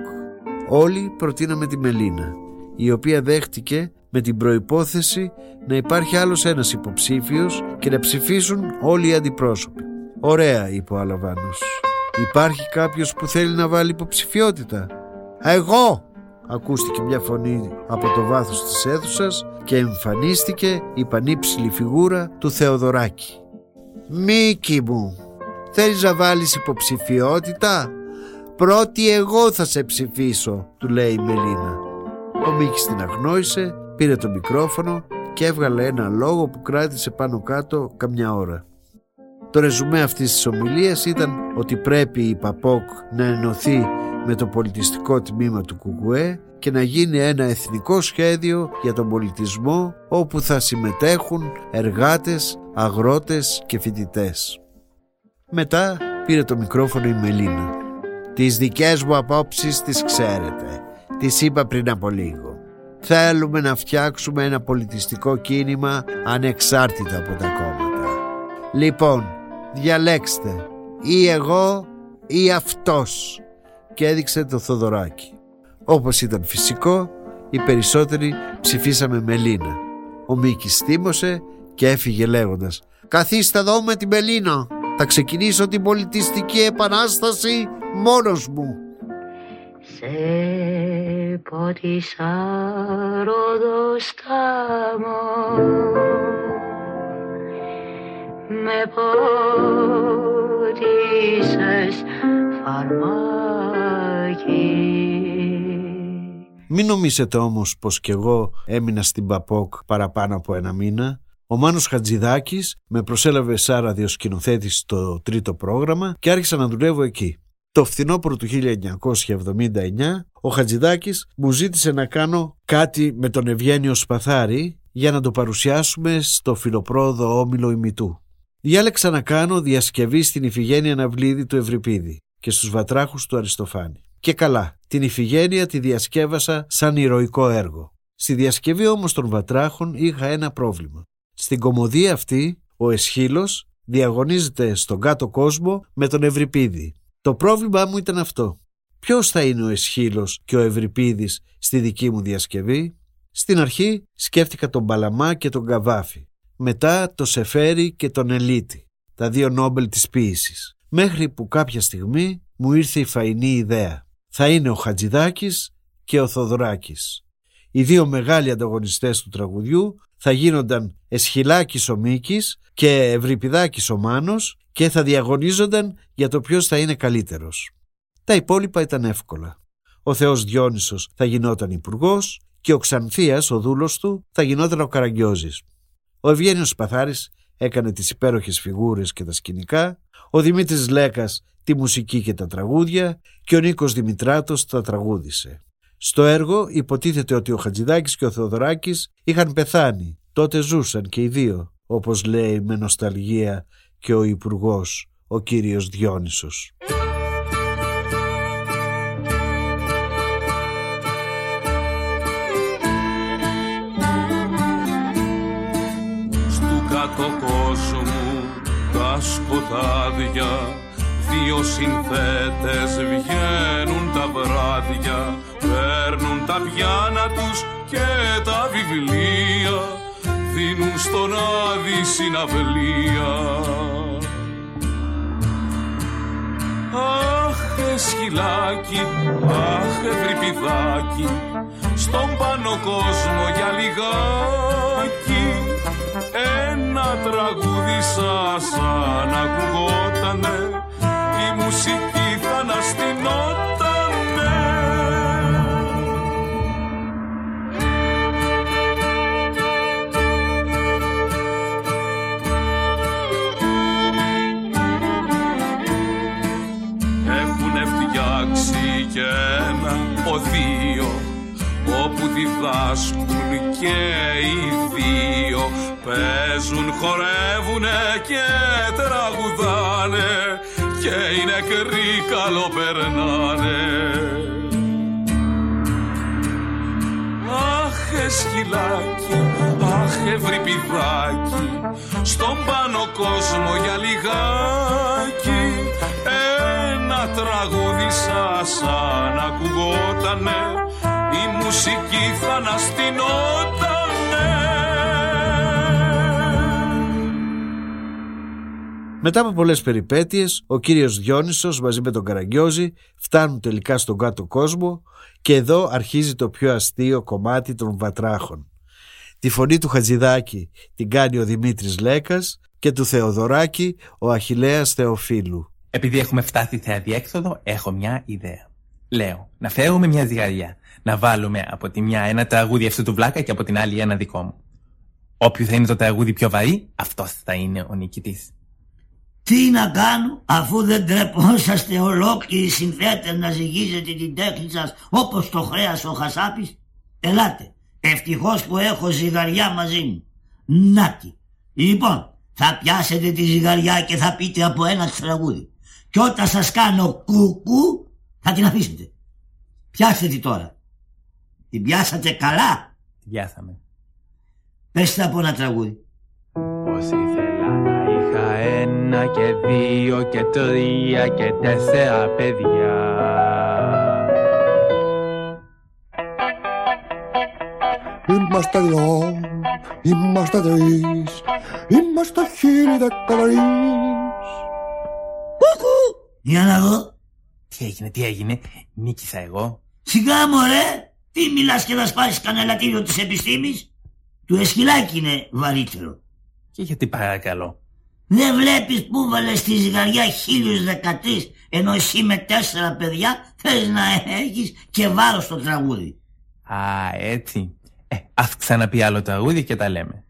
Speaker 2: Όλοι προτείναμε τη Μελίνα, η οποία δέχτηκε με την προϋπόθεση να υπάρχει άλλος ένας υποψήφιος και να ψηφίσουν όλοι οι αντιπρόσωποι. Ωραία, είπε ο Αλαβάνος. Υπάρχει κάποιος που θέλει να βάλει υποψηφιότητα; Εγώ! Ακούστηκε μια φωνή από το βάθος της αίθουσας και εμφανίστηκε η πανύψηλη φιγούρα του Θεοδωράκη. «Μίκη μου, θέλεις να βάλεις υποψηφιότητα» «Πρώτη εγώ θα σε ψηφίσω», του λέει η Μελίνα. Ο Μίκης την αγνόησε, πήρε το μικρόφωνο και έβγαλε ένα λόγο που κράτησε πάνω κάτω καμιά ώρα. Το ρεζουμέ αυτής της ομιλίας ήταν ότι πρέπει η ΠΑΠΟΚ να ενωθεί με το πολιτιστικό τμήμα του Κουκουέ και να γίνει ένα εθνικό σχέδιο για τον πολιτισμό όπου θα συμμετέχουν εργάτες, αγρότες και φοιτητές. Μετά πήρε το μικρόφωνο η Μελίνα. «Τις δικές μου απόψεις τις ξέρετε. Τις είπα πριν από λίγο. Θέλουμε να φτιάξουμε ένα πολιτιστικό κίνημα ανεξάρτητα από τα κόμματα. Λοιπόν, διαλέξτε ή εγώ ή αυτός και έδειξε το Θοδωράκι. Όπως ήταν φυσικό, οι περισσότεροι ψηφίσαμε Μελίνα. Ο Μίκης θύμωσε και έφυγε λέγοντας «Καθίστε εδώ με την Μελίνα, θα ξεκινήσω την πολιτιστική επανάσταση μόνος μου».
Speaker 12: Σε πότισα ροδοστάμω με πότισες
Speaker 2: μην νομίζετε όμως πως κι εγώ έμεινα στην Παπόκ παραπάνω από ένα μήνα. Ο Μάνος Χατζηδάκης με προσέλαβε σαν ραδιοσκηνοθέτης στο τρίτο πρόγραμμα και άρχισα να δουλεύω εκεί. Το φθινόπωρο του 1979 ο Χατζηδάκης μου ζήτησε να κάνω κάτι με τον Ευγένιο Σπαθάρη για να το παρουσιάσουμε στο φιλοπρόδο Όμιλο ημιτού. Διάλεξα να κάνω διασκευή στην Ιφηγένεια Ναυλίδη του Ευρυπίδη και στους βατράχους του Αριστοφάνη. Και καλά, την Ιφηγένεια τη διασκεύασα σαν ηρωικό έργο. Στη διασκευή όμως των βατράχων είχα ένα πρόβλημα. Στην κομμωδία αυτή, ο Εσχύλος διαγωνίζεται στον κάτω κόσμο με τον Ευρυπίδη. Το πρόβλημά μου ήταν αυτό. Ποιος θα είναι ο Εσχύλος και ο Ευρυπίδης στη δική μου διασκευή; Στην αρχή σκέφτηκα τον Παλαμά και τον Καβάφη. Μετά το Σεφέρι και τον Ελίτη, τα δύο Νόμπελ της ποίησης μέχρι που κάποια στιγμή μου ήρθε η φαϊνή ιδέα. Θα είναι ο Χατζηδάκης και ο Θοδωράκης. Οι δύο μεγάλοι ανταγωνιστές του τραγουδιού θα γίνονταν Εσχυλάκης ο Μίκης και Ευρυπηδάκης ο Μάνος και θα διαγωνίζονταν για το ποιος θα είναι καλύτερος. Τα υπόλοιπα ήταν εύκολα. Ο Θεός Διόνυσος θα γινόταν υπουργός και ο Ξανθίας, ο δούλος του, θα γινόταν ο Καραγκιόζης. Ο Ευγένιος Παθάρης έκανε τις υπέροχες φιγούρες και τα σκηνικά ο Δημήτρης Λέκας τη μουσική και τα τραγούδια και ο Νίκος Δημητράτος τα τραγούδισε. Στο έργο υποτίθεται ότι ο Χατζηδάκης και ο Θεοδωράκης είχαν πεθάνει. Τότε ζούσαν και οι δύο, όπως λέει με νοσταλγία και ο υπουργός, ο κύριος Διόνυσος.
Speaker 13: Σκοτάδια Δύο συνθέτες βγαίνουν τα βράδια Παίρνουν τα πιάνα τους και τα βιβλία Δίνουν στον άδει συναυλία. Αχ, εσχυλάκι, αχ, ευρυπηδάκι Στον πάνω κόσμο για λιγάκι. Ένα τραγούδι σας αν ακουγότανε η μουσική θα αναστηνότανε διδάσκουν και οι δύο. Παίζουν, χορεύουνε και τραγουδάνε και οι νεκροί καλοπερνάνε. Αχ, εσχυλάκι, αχ, ευρυπηδάκι, στον πάνω κόσμο για λιγάκι. Ένα τραγούδι σας αν ακουγότανε η μουσική θα αναστηνόταν
Speaker 2: Μετά από πολλές περιπέτειες, ο κύριος Διόνυσος μαζί με τον Καραγκιόζη φτάνουν τελικά στον κάτω κόσμο και εδώ αρχίζει το πιο αστείο κομμάτι των βατράχων. Τη φωνή του Χατζηδάκη την κάνει ο Δημήτρης Λέκας και του Θεοδωράκη ο Αχιλέας Θεοφίλου.
Speaker 14: Επειδή έχουμε φτάσει σε αδιέξοδο, έχω μια ιδέα. Λέω, να φέρουμε μια ζυγαριά. Να βάλουμε από τη μια ένα τραγούδι αυτού του βλάκα και από την άλλη ένα δικό μου. Όποιο θα είναι το τραγούδι πιο βαρύ, αυτός θα είναι ο νικητής.
Speaker 15: Τι να κάνω αφού δεν τρεπόσαστε ολόκληροι συνθέτες να ζυγίζετε την τέχνη σας όπως το χρέας ο Χασάπης; Ελάτε, ευτυχώς που έχω ζυγαριά μαζί μου. Νάτι. Λοιπόν, θα πιάσετε τη ζυγαριά και θα πείτε από ένα τραγούδι. Και όταν σας κάνω κουκού θα την αφήσετε. Πιάστε τη τώρα. Την πιάσατε καλά;
Speaker 14: Την πιάσαμε.
Speaker 15: Πέστε από ένα τραγούδι.
Speaker 14: Πώς ήθελα να είχα ένα και δύο και τρία και τέσσερα παιδιά.
Speaker 11: Είμαστε δυο, είμαστε τρεις, είμαστε χίλιοι δεκατρεις.
Speaker 15: Κουκού. Για να δω.
Speaker 14: Τι έγινε, τι έγινε, νίκησα εγώ.
Speaker 15: Σιγά μωρέ, τι μιλάς και να σπάσεις κανένα της επιστήμης; Του εσχυλάκι είναι βαρύτερο.
Speaker 14: Και γιατί παρακαλώ;
Speaker 15: Δεν βλέπεις που βάλες στη ζυγαριά χίλιους δεκατρεις ενώ εσύ με τέσσερα παιδιά θες να έχεις και βάρος στο τραγούδι.
Speaker 14: Α, έτσι. Ε, ας ξαναπεί άλλο τραγούδι και τα λέμε.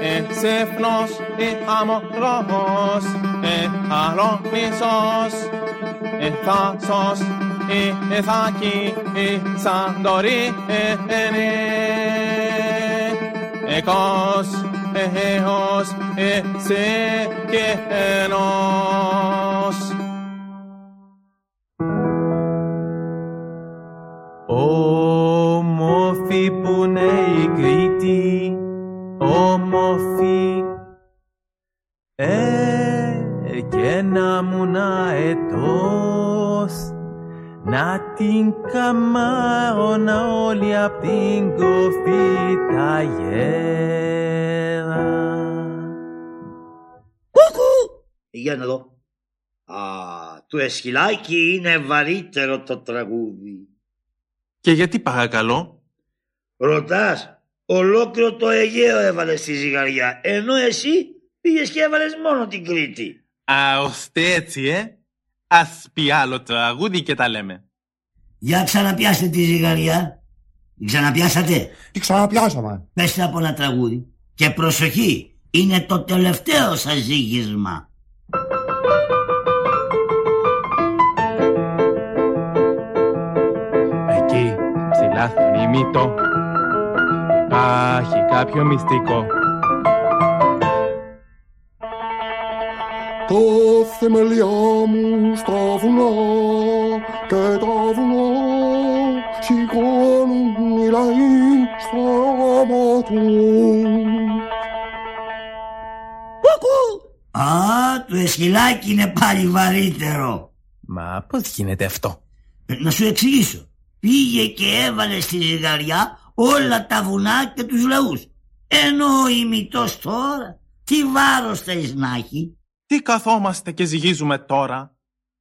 Speaker 5: Εσέφνος ή αμορός, ε αρώνησος, ε θάσος ή εθάκη ή σαντορή ενέ. Εκός, εχέος, εσέ και ενός.
Speaker 14: Όμορφη που είναι η Κρήτη, όμορφη ε, και να μου να ετός να την καμάρωνα όλη απ' την κοφή τα γέρα.
Speaker 15: Κουκού. Για να δω. Α, του εσχυλάκι είναι βαρύτερο το τραγούδι.
Speaker 14: Και γιατί παρακαλώ;
Speaker 15: Ρωτάς, ολόκληρο το Αιγαίο έβαλες στη ζυγαριά, ενώ εσύ πήγες και έβαλες μόνο την Κρήτη.
Speaker 14: Α, ώστε έτσι, ε. Ας πει άλλο τραγούδι και τα λέμε.
Speaker 15: Για ξαναπιάστε τη ζυγαριά. Την ξαναπιάσατε.
Speaker 11: Τι ξαναπιάσαμε.
Speaker 15: Πέστε από ένα τραγούδι. Και προσοχή, είναι το τελευταίο σας ζύγισμα.
Speaker 14: Εκεί, ψηλά στον ημίτο, υπάρχει κάποιο μυστικό.
Speaker 11: Το θεμελιά μου στα βουνά και τα βουνά σηκώνουν οι λαοί στράμα τους.
Speaker 15: Κουκού. Α, το εσχυλάκι είναι πάλι βαρύτερο.
Speaker 14: Μα πώς γίνεται αυτό;
Speaker 15: Ε, Να σου εξηγήσω. Πήγε και έβαλε στη ζυγαριά όλα τα βουνά και τους λαούς. Ενώ ο ημιτός τώρα, τι βάρος θες να έχει;
Speaker 4: Τι καθόμαστε και ζυγίζουμε τώρα;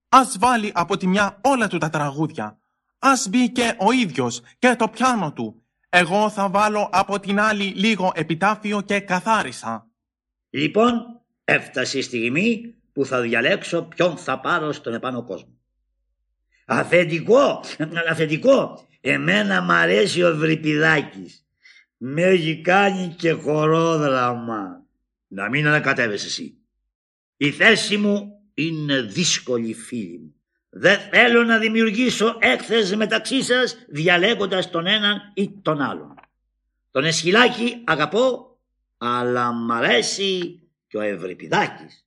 Speaker 4: Ας βάλει από τη μια όλα του τα τραγούδια. Ας μπει και ο ίδιος και το πιάνο του. Εγώ θα βάλω από την άλλη λίγο επιτάφιο και καθάρισα.
Speaker 15: Λοιπόν, έφτασε η στιγμή που θα διαλέξω ποιον θα πάρω στον επάνω κόσμο. Αφεντικό, αφεντικό, εμένα μ' αρέσει ο Ευρυπηδάκης. Με έχει κάνει και χορόδραμα. Να μην ανακατεύεσαι εσύ. Η θέση μου είναι δύσκολη φίλη μου. Δεν θέλω να δημιουργήσω έκθεση μεταξύ σας διαλέγοντας τον έναν ή τον άλλον. Τον Εσχυλάκη αγαπώ, αλλά μ' αρέσει και ο Ευρυπηδάκης.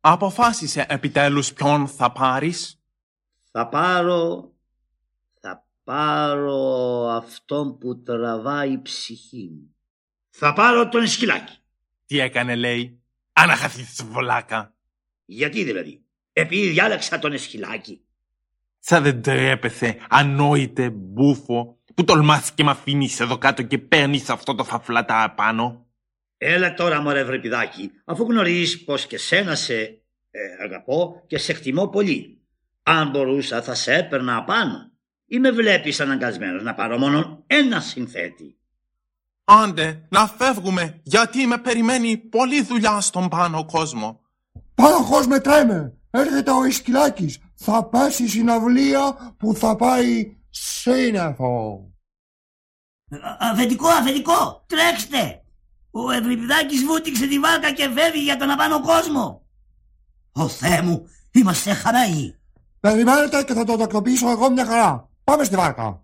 Speaker 4: Αποφάσισε επιτέλους ποιον θα πάρεις;
Speaker 15: Θα πάρω, θα πάρω αυτόν που τραβάει η ψυχή μου. Θα πάρω τον Εσχυλάκη.
Speaker 4: Τι έκανε λέει; Αναχαθείς βολάκα.
Speaker 15: Γιατί δηλαδή, επειδή διάλεξα τον Εσχυλάκη.
Speaker 4: Σα δεν τρέπεσαι, ανόητε μπούφο, που τολμάς και μ' αφήνεις εδώ κάτω και παίρνεις αυτό το φαφλατά απάνω;
Speaker 15: Έλα τώρα μωρέ βρεπιδάκι, αφού γνωρίζεις πως και σένα σε ε, αγαπώ και σε εκτιμώ πολύ. Αν μπορούσα θα σε έπαιρνα απάνω ή με βλέπεις αναγκασμένος να πάρω μόνο ένα συνθέτη.
Speaker 4: Άντε, να φεύγουμε, γιατί με περιμένει πολλή δουλειά στον πάνω κόσμο.
Speaker 11: Πάνοχος μετρέμε. Έρχεται ο Ισκυλάκης. Θα πέσει η συναυλία που θα πάει σύννεφο.
Speaker 15: Αφεντικό, αφεντικό, τρέξτε. Ο Ευρυπηδάκης βούτυξε τη βάρκα και φεύγει για τον απάνω κόσμο. Ο Θεέ μου, είμαστε χαμένοι.
Speaker 11: Περιμένετε και θα το τακτοποιήσω εγώ μια χαρά. Πάμε στη βάρκα.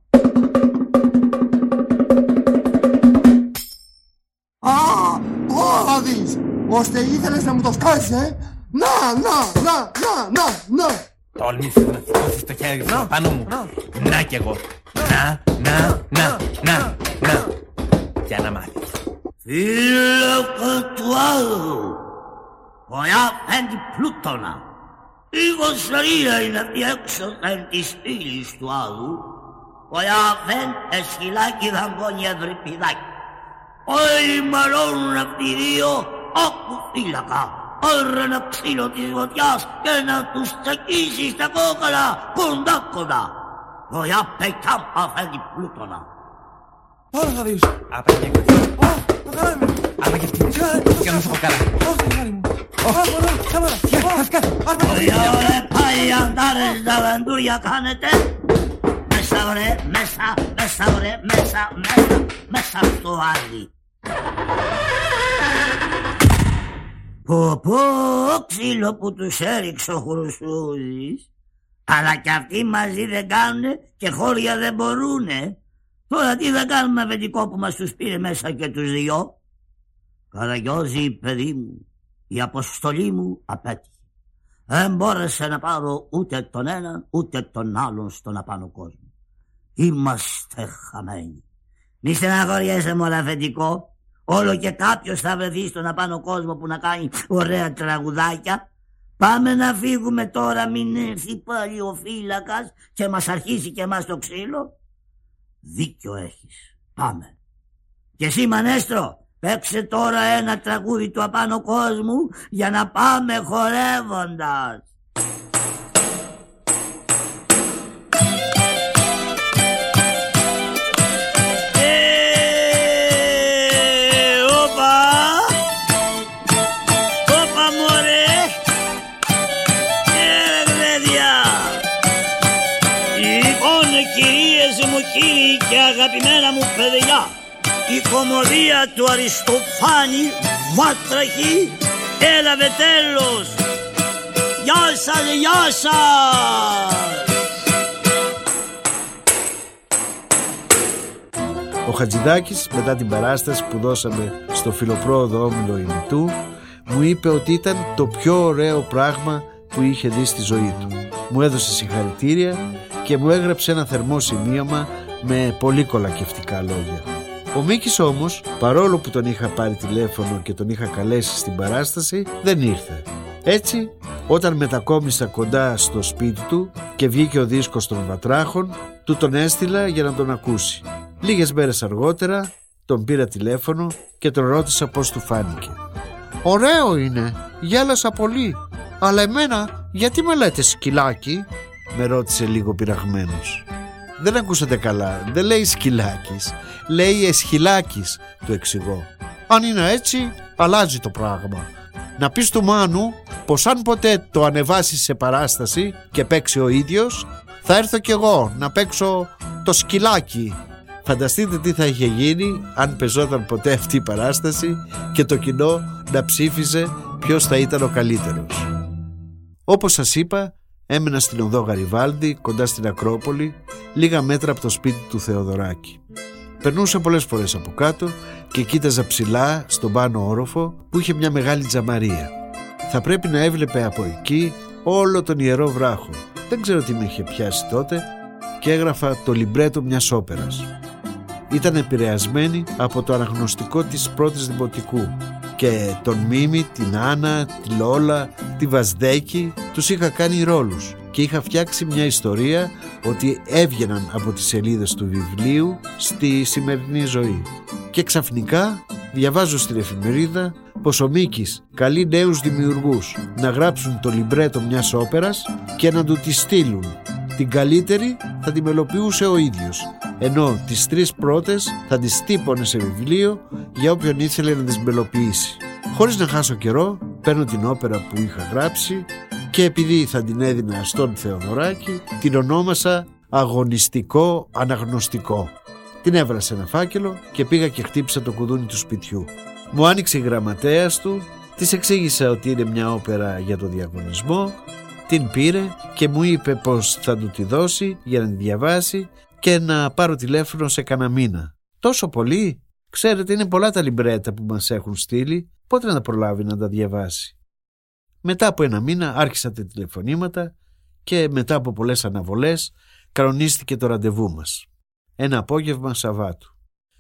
Speaker 11: Τώρα δεις. Ώστε ήθελες να μου το σκάσεις, ε; Να, να, να, να, να, να.
Speaker 14: Τόλμησες να σηκώσεις το χέρι σου πάνω μου. Να κι εγώ. Να, να, να, να, να. Για να μάθεις.
Speaker 15: Φίλε του άλλου, Ωραία φέντη πλούτονα. Η γοσαρία είναι αυτή έξω εν της πύλης του άλλου. Ωραία φέν εσχυλάκι δαγκόνι ευρυπηδάκι. Όλοι μαλώνουν αυτοί οι δύο, άκου φύλακα. Άρα να ξύλο της βοτιάς και να τους τσακίσει στα κόκαλα κοντά κοντά. Ωραία πετάμ αφέντη πλούτονα.
Speaker 14: Τώρα θα δεις. Απέντε και Άμα και αυτή. Και να σου πω καλά.
Speaker 15: Ωραία, ωραία, πάει αντάρες τα βεντούρια κάνετε. Μέσα, ωραία, μέσα, μέσα, ωραία, μέσα, μέσα, μέσα στο άλλη. Πω πω, ξύλο που τους έριξε ο Χρυσούδης. Αλλά κι αυτοί μαζί δεν κάνουνε και χώρια δεν μπορούνε. Τώρα τι θα κάνουμε αφεντικό που μας τους πήρε μέσα και τους δυο; Καραγιώζη παιδί μου, η αποστολή μου απέτυχε. Δεν μπόρεσα να πάρω ούτε τον έναν ούτε τον άλλον στον απάνω κόσμος. Είμαστε χαμένοι. Μη στεναχωριέσαι μωρά αφεντικό. Όλο και κάποιος θα βρεθεί στον απάνω κόσμο που να κάνει ωραία τραγουδάκια. Πάμε να φύγουμε τώρα μην έρθει πάλι ο φύλακας και μας αρχίσει και εμάς το ξύλο. Δίκιο έχεις. Πάμε. Και εσύ Μανέστρο παίξε τώρα ένα τραγούδι του απάνω κόσμου για να πάμε χορεύοντας. Κομμωδία του Αριστοφάνη Βάτραχη έλαβε τέλος. Γεια σας, γεια σας.
Speaker 2: Ο Χατζηδάκης μετά την παράσταση που δώσαμε στο φιλοπρόοδο όμιλο ημιτού μου είπε ότι ήταν το πιο ωραίο πράγμα που είχε δει στη ζωή του. Μου έδωσε συγχαρητήρια και μου έγραψε ένα θερμό σημείωμα με πολύ κολακευτικά λόγια. Ο Μίκης όμως, παρόλο που τον είχα πάρει τηλέφωνο και τον είχα καλέσει στην παράσταση, δεν ήρθε. Έτσι, όταν μετακόμισα κοντά στο σπίτι του και βγήκε ο δίσκος των Βατράχων, του τον έστειλα για να τον ακούσει. Λίγες μέρες αργότερα τον πήρα τηλέφωνο και τον ρώτησα πώς του φάνηκε. «Ωραίο είναι, γέλασα πολύ, αλλά εμένα γιατί με λέτε σκυλάκι» με ρώτησε λίγο πειραγμένος. «Δεν ακούσατε καλά, δεν λέει σκυλάκης, λέει εσχυλάκης» του εξηγώ. «Αν είναι έτσι, αλλάζει το πράγμα. Να πεις του Μάνου πως αν ποτέ το ανεβάσει σε παράσταση και παίξει ο ίδιος, θα έρθω κι εγώ να παίξω το σκυλάκι Φανταστείτε τι θα είχε γίνει αν πεζόταν ποτέ αυτή η παράσταση και το κοινό να ψήφιζε ποιος θα ήταν ο καλύτερος. Όπως σας είπα, έμενα στην οδό Γαριβάλντι, κοντά στην Ακρόπολη, λίγα μέτρα από το σπίτι του Θεοδωράκη. Περνούσα πολλές φορές από κάτω και κοίταζα ψηλά στον πάνω όροφο που είχε μια μεγάλη τζαμαρία. Θα πρέπει να έβλεπε από εκεί όλο τον ιερό βράχο. Δεν ξέρω τι με είχε πιάσει τότε και έγραφα το λιμπρέτο μιας όπερας ήταν επηρεασμένη από το αναγνωστικό της πρώτης δημοτικού και τον Μίμη, την Άννα, τη Λόλα, τη Βασδέκη τους είχα κάνει ρόλους και είχα φτιάξει μια ιστορία ότι έβγαιναν από τις σελίδες του βιβλίου στη σημερινή ζωή. Και ξαφνικά διαβάζω στην εφημερίδα πως ο Μίκης καλεί νέους δημιουργούς να γράψουν το λιμπρέτο μιας όπερας και να του τη στείλουν. Την καλύτερη θα τη μελοποιούσε ο ίδιος ενώ τις τρεις πρώτες θα τις τύπωνε σε βιβλίο για όποιον ήθελε να τις μελοποιήσει. Χωρίς να χάσω καιρό, παίρνω την όπερα που είχα γράψει και επειδή θα την έδινα στον Θεοδωράκη, την ονόμασα «Αγωνιστικό Αναγνωστικό». Την έβαλα σε ένα φάκελο και πήγα και χτύπησα το κουδούνι του σπιτιού. Μου άνοιξε η γραμματέας του, της εξήγησα ότι είναι μια όπερα για το διαγωνισμό, την πήρε και μου είπε πως θα του τη δώσει για να τη διαβάσει και να πάρω τηλέφωνο σε κανένα μήνα. Τόσο πολύ; Ξέρετε είναι πολλά τα λιμπρέτα που μας έχουν στείλει, πότε να προλάβει να τα διαβάσει; Μετά από ένα μήνα άρχισα τα τηλεφωνήματα και μετά από πολλές αναβολές κανονίστηκε το ραντεβού μας. Ένα απόγευμα Σαββάτου.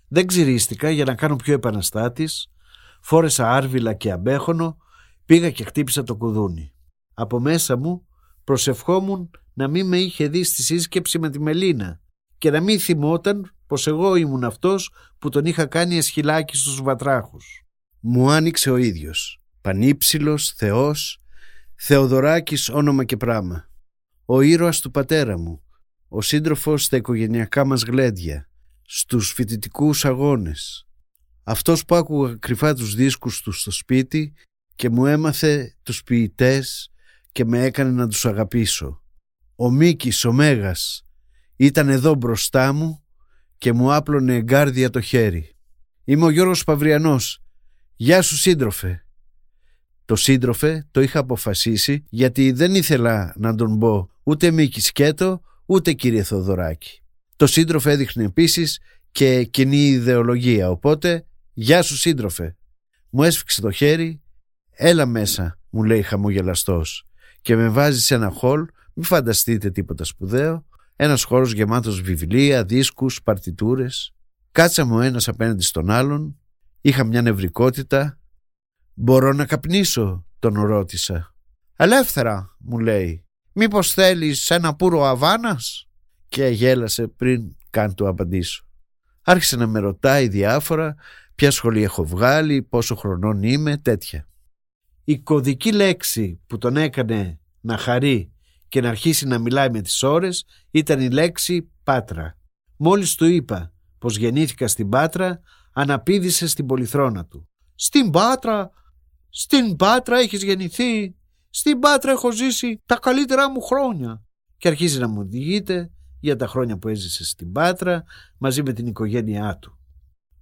Speaker 2: Δεν ξυρίστηκα για να κάνω πιο επαναστάτης, φόρεσα άρβιλα και αμπέχονο, πήγα και χτύπησα το κουδούνι. Από μέσα μου προσευχόμουν να μην με είχε δει στη σύσκεψη με τη Μελίνα και να μην θυμόταν πως εγώ ήμουν αυτός που τον είχα κάνει εσχυλάκι στους βατράχους. Μου άνοιξε ο ίδιος, πανύψηλος, θεός, Θεοδωράκης όνομα και πράμα. Ο ήρωας του πατέρα μου, ο σύντροφος στα οικογενειακά μας γλέντια, στους φοιτητικούς αγώνες. Αυτός που άκουγα κρυφά τους δίσκους του στο σπίτι και μου έμαθε τους ποιητές και με έκανε να τους αγαπήσω. Ο Μίκης, ο Μέγας, ήταν εδώ μπροστά μου και μου άπλωνε εγκάρδια το χέρι. Είμαι ο Γιώργος Παυριανός. Γεια σου σύντροφε. Το σύντροφε το είχα αποφασίσει γιατί δεν ήθελα να τον πω ούτε Μίκη Σκέτο ούτε κύριε Θοδωράκη. Το σύντροφε έδειχνε επίσης και κοινή ιδεολογία οπότε «Γεια σου σύντροφε». Μου έσφιξε το χέρι «Έλα μέσα» μου λέει χαμογελαστός και με βάζει σε ένα χολ μην φανταστείτε τίποτα σπουδαίο ένας χώρος γεμάτος βιβλία, δίσκους, παρτιτούρες. Κάτσαμε ο ένας απέναντι στον άλλον, είχα μια νευρικότητα. «Μπορώ να καπνίσω» τον ρώτησα. «Ελεύθερα» μου λέει. «Μήπως θέλεις ένα πουρο αβάνας» και γέλασε πριν καν του απαντήσω. Άρχισε να με ρωτάει διάφορα, ποια σχολή έχω βγάλει, πόσο χρονών είμαι, τέτοια. Η κωδική λέξη που τον έκανε να χαρεί και να αρχίσει να μιλάει με τις ώρες ήταν η λέξη Πάτρα. Μόλις του είπα πως γεννήθηκα στην Πάτρα, αναπήδησε στην πολυθρόνα του. «Στην Πάτρα! Στην Πάτρα έχεις γεννηθεί! Στην Πάτρα έχω ζήσει τα καλύτερά μου χρόνια!» Και αρχίζει να μου διηγείται για τα χρόνια που έζησε στην Πάτρα μαζί με την οικογένειά του.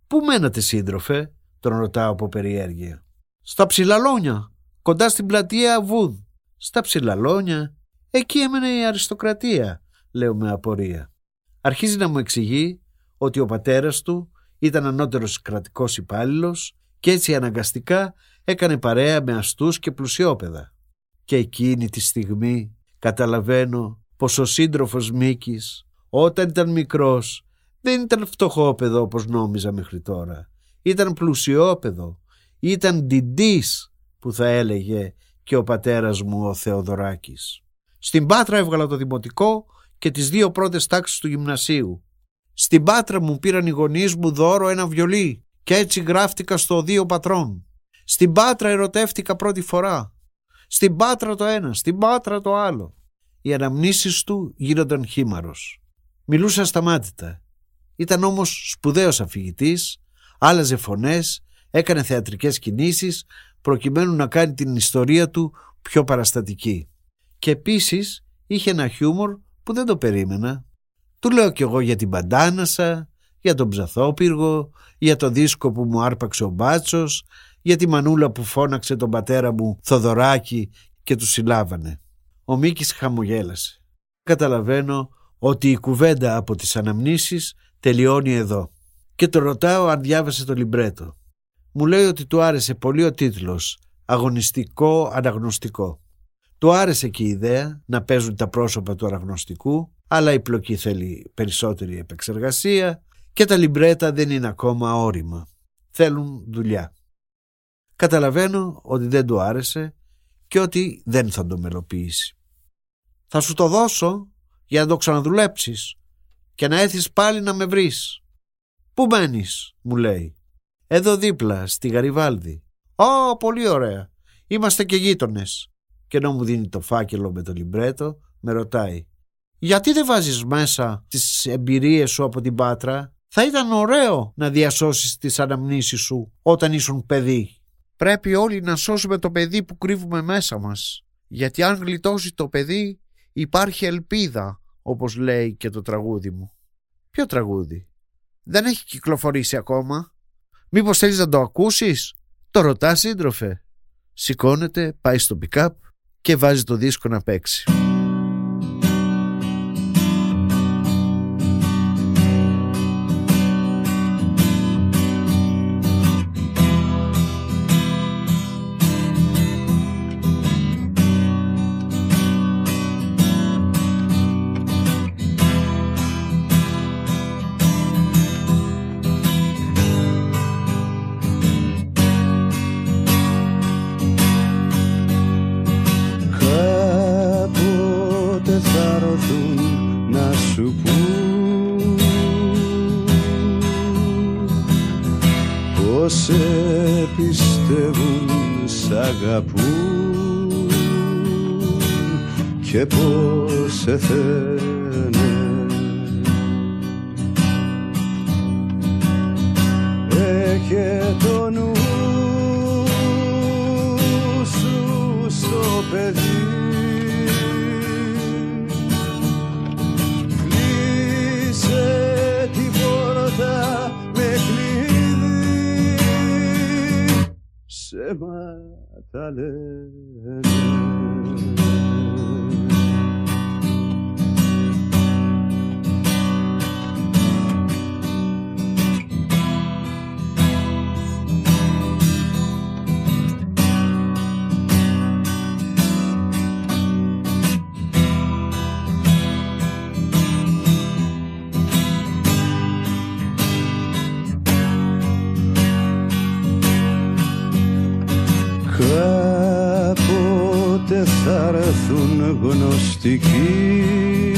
Speaker 2: «Πού μένατε σύντροφε» τον ρωτάω από περιέργεια. «Στα Ψηλαλόνια, κοντά στην πλατεία Βούδ». «Στα Ψηλαλόνια, εκεί έμενε η αριστοκρατία», λέω με απορία. Αρχίζει να μου εξηγεί ότι ο πατέρας του ήταν ανώτερος κρατικός υπάλληλος και έτσι αναγκαστικά έκανε παρέα με αστούς και πλουσιόπεδα. Και εκείνη τη στιγμή καταλαβαίνω πως ο σύντροφος Μίκης όταν ήταν μικρός δεν ήταν φτωχόπεδο όπως νόμιζα μέχρι τώρα. Ήταν πλουσιόπεδο, ήταν ντιντής που θα έλεγε και ο πατέρας μου ο Θεοδωράκης. Στην Πάτρα έβγαλα το δημοτικό και τις δύο πρώτες τάξεις του γυμνασίου. Στην Πάτρα μου πήραν οι γονείς μου δώρο ένα βιολί και έτσι γράφτηκα στο δύο πατρών. Στην Πάτρα ερωτεύτηκα πρώτη φορά. Στην Πάτρα το ένα, στην Πάτρα το άλλο. Οι αναμνήσεις του γίνονταν χήμαρος. Μιλούσε ασταμάτητα. Ήταν όμως σπουδαίος αφηγητής, άλλαζε φωνές, έκανε θεατρικές κινήσεις προκειμένου να κάνει την ιστορία του πιο παραστατική. Και επίσης είχε ένα χιούμορ που δεν το περίμενα. Του λέω κι εγώ για την παντάνασα, για τον ψαθόπυργο, για το δίσκο που μου άρπαξε ο μπάτσος, για τη μανούλα που φώναξε τον πατέρα μου Θοδωράκη και του συλλάβανε. Ο Μίκης χαμογέλασε. Καταλαβαίνω ότι η κουβέντα από τις αναμνήσεις τελειώνει εδώ. Και το ρωτάω αν διάβασε το λιμπρέτο. Μου λέει ότι του άρεσε πολύ ο τίτλος «Αγωνιστικό αναγνωστικό». Του άρεσε και η ιδέα να παίζουν τα πρόσωπα του αναγνωστικού, αλλά η πλοκή θέλει περισσότερη επεξεργασία και τα λιμπρέτα δεν είναι ακόμα όρημα. Θέλουν δουλειά. Καταλαβαίνω ότι δεν του άρεσε και ότι δεν θα το μελοποιήσει. Θα σου το δώσω για να το ξαναδουλέψεις και να έρθεις πάλι να με βρεις. Πού μένεις, μου λέει. Εδώ δίπλα, στη Γαριβάλδη. Ω, πολύ ωραία. Είμαστε και γείτονες. Και ενώ μου δίνει το φάκελο με το λιμπρέτο, με ρωτάει. Γιατί δεν βάζεις μέσα τις εμπειρίες σου από την Πάτρα; Θα ήταν ωραίο να διασώσεις τις αναμνήσεις σου όταν ήσουν παιδί. Πρέπει όλοι να σώσουμε το παιδί που κρύβουμε μέσα μας. Γιατί αν γλιτώσει το παιδί υπάρχει ελπίδα, όπως λέει και το τραγούδι μου. Ποιο τραγούδι; Δεν έχει κυκλοφορήσει ακόμα. Μήπως θέλεις να το ακούσεις; Το ρωτάς σύντροφε. Σηκώνεται, πάει στο pick-up και βάζει το δίσκο να παίξει.
Speaker 16: Γνωστικοί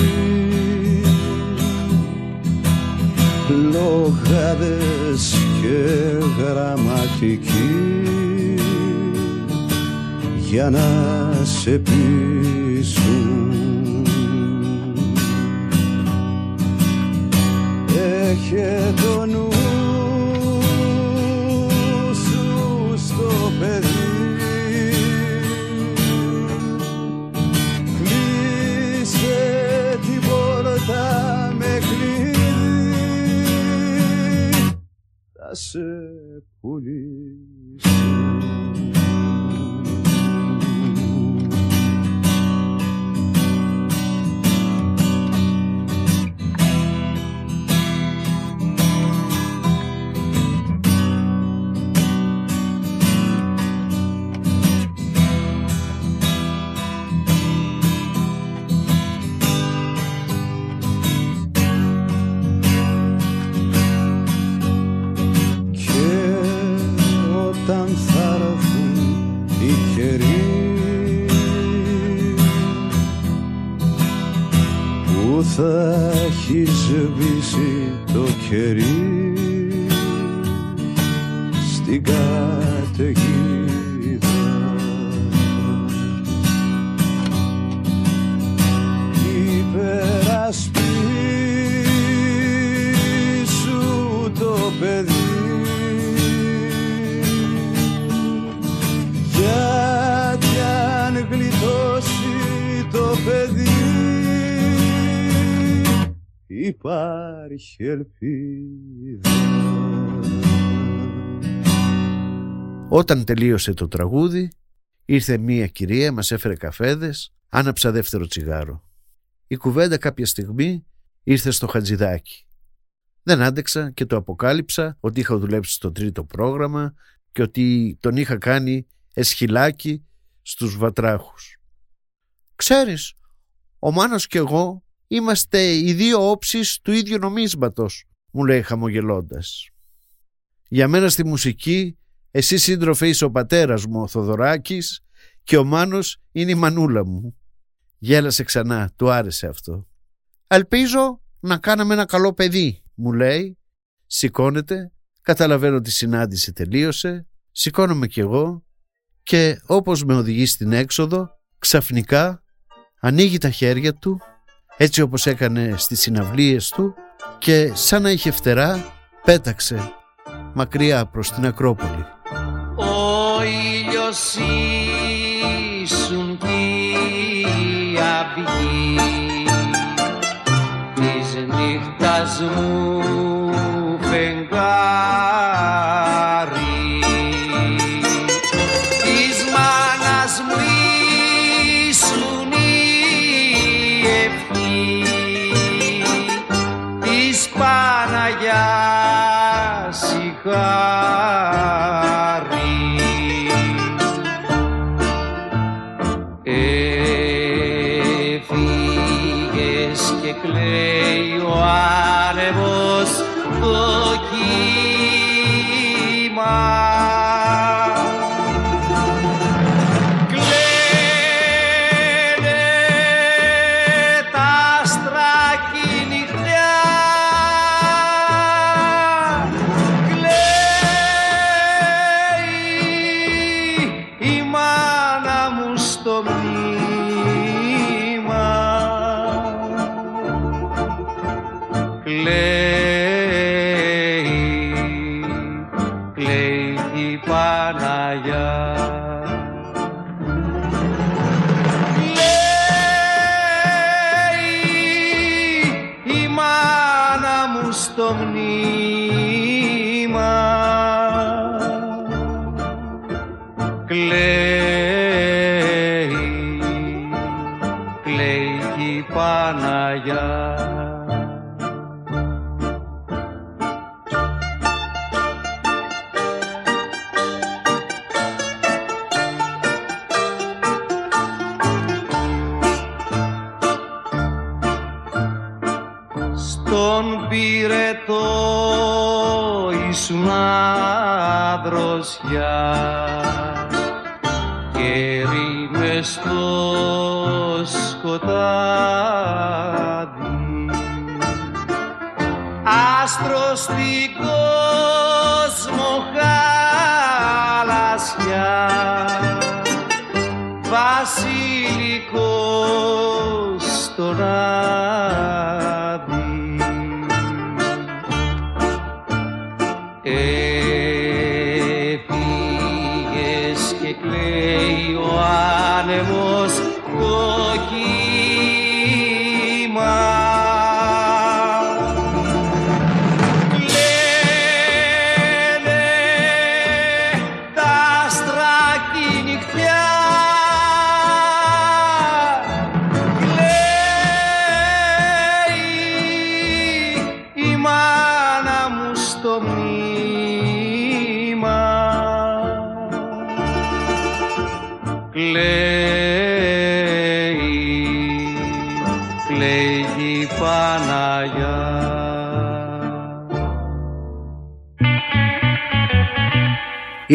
Speaker 16: Λογάδες και γραμματικοί. Για να σε πείσουν Όταν
Speaker 2: τελείωσε το τραγούδι, ήρθε μία κυρία, μας έφερε καφέδες, άναψα δεύτερο τσιγάρο. Η κουβέντα κάποια στιγμή ήρθε στο χατζηδάκι. Δεν άντεξα και το αποκάλυψα ότι είχα δουλέψει στο τρίτο πρόγραμμα και ότι τον είχα κάνει εσχυλάκι στους βατράχους. Ξέρεις, ο Μάνος και εγώ είμαστε οι δύο όψεις του ίδιου νομίσματος, μου λέει χαμογελώντας. Για μένα στη μουσική, εσύ σύντροφε είσαι ο πατέρας μου ο Θοδωράκης και ο Μάνος είναι η μανούλα μου. Γέλασε ξανά, του άρεσε αυτό. Ελπίζω να κάναμε ένα καλό παιδί, μου λέει. Σηκώνεται, καταλαβαίνω ότι η συνάντηση τελείωσε, σηκώνομαι κι εγώ και όπως με οδηγεί στην έξοδο, ξαφνικά ανοίγει τα χέρια του, έτσι όπως έκανε στις συναυλίες του και σαν να είχε φτερά πέταξε μακριά προς την Ακρόπολη.
Speaker 17: Ο ήλιος ήσουν κι η αυγή. Της νύχτας μου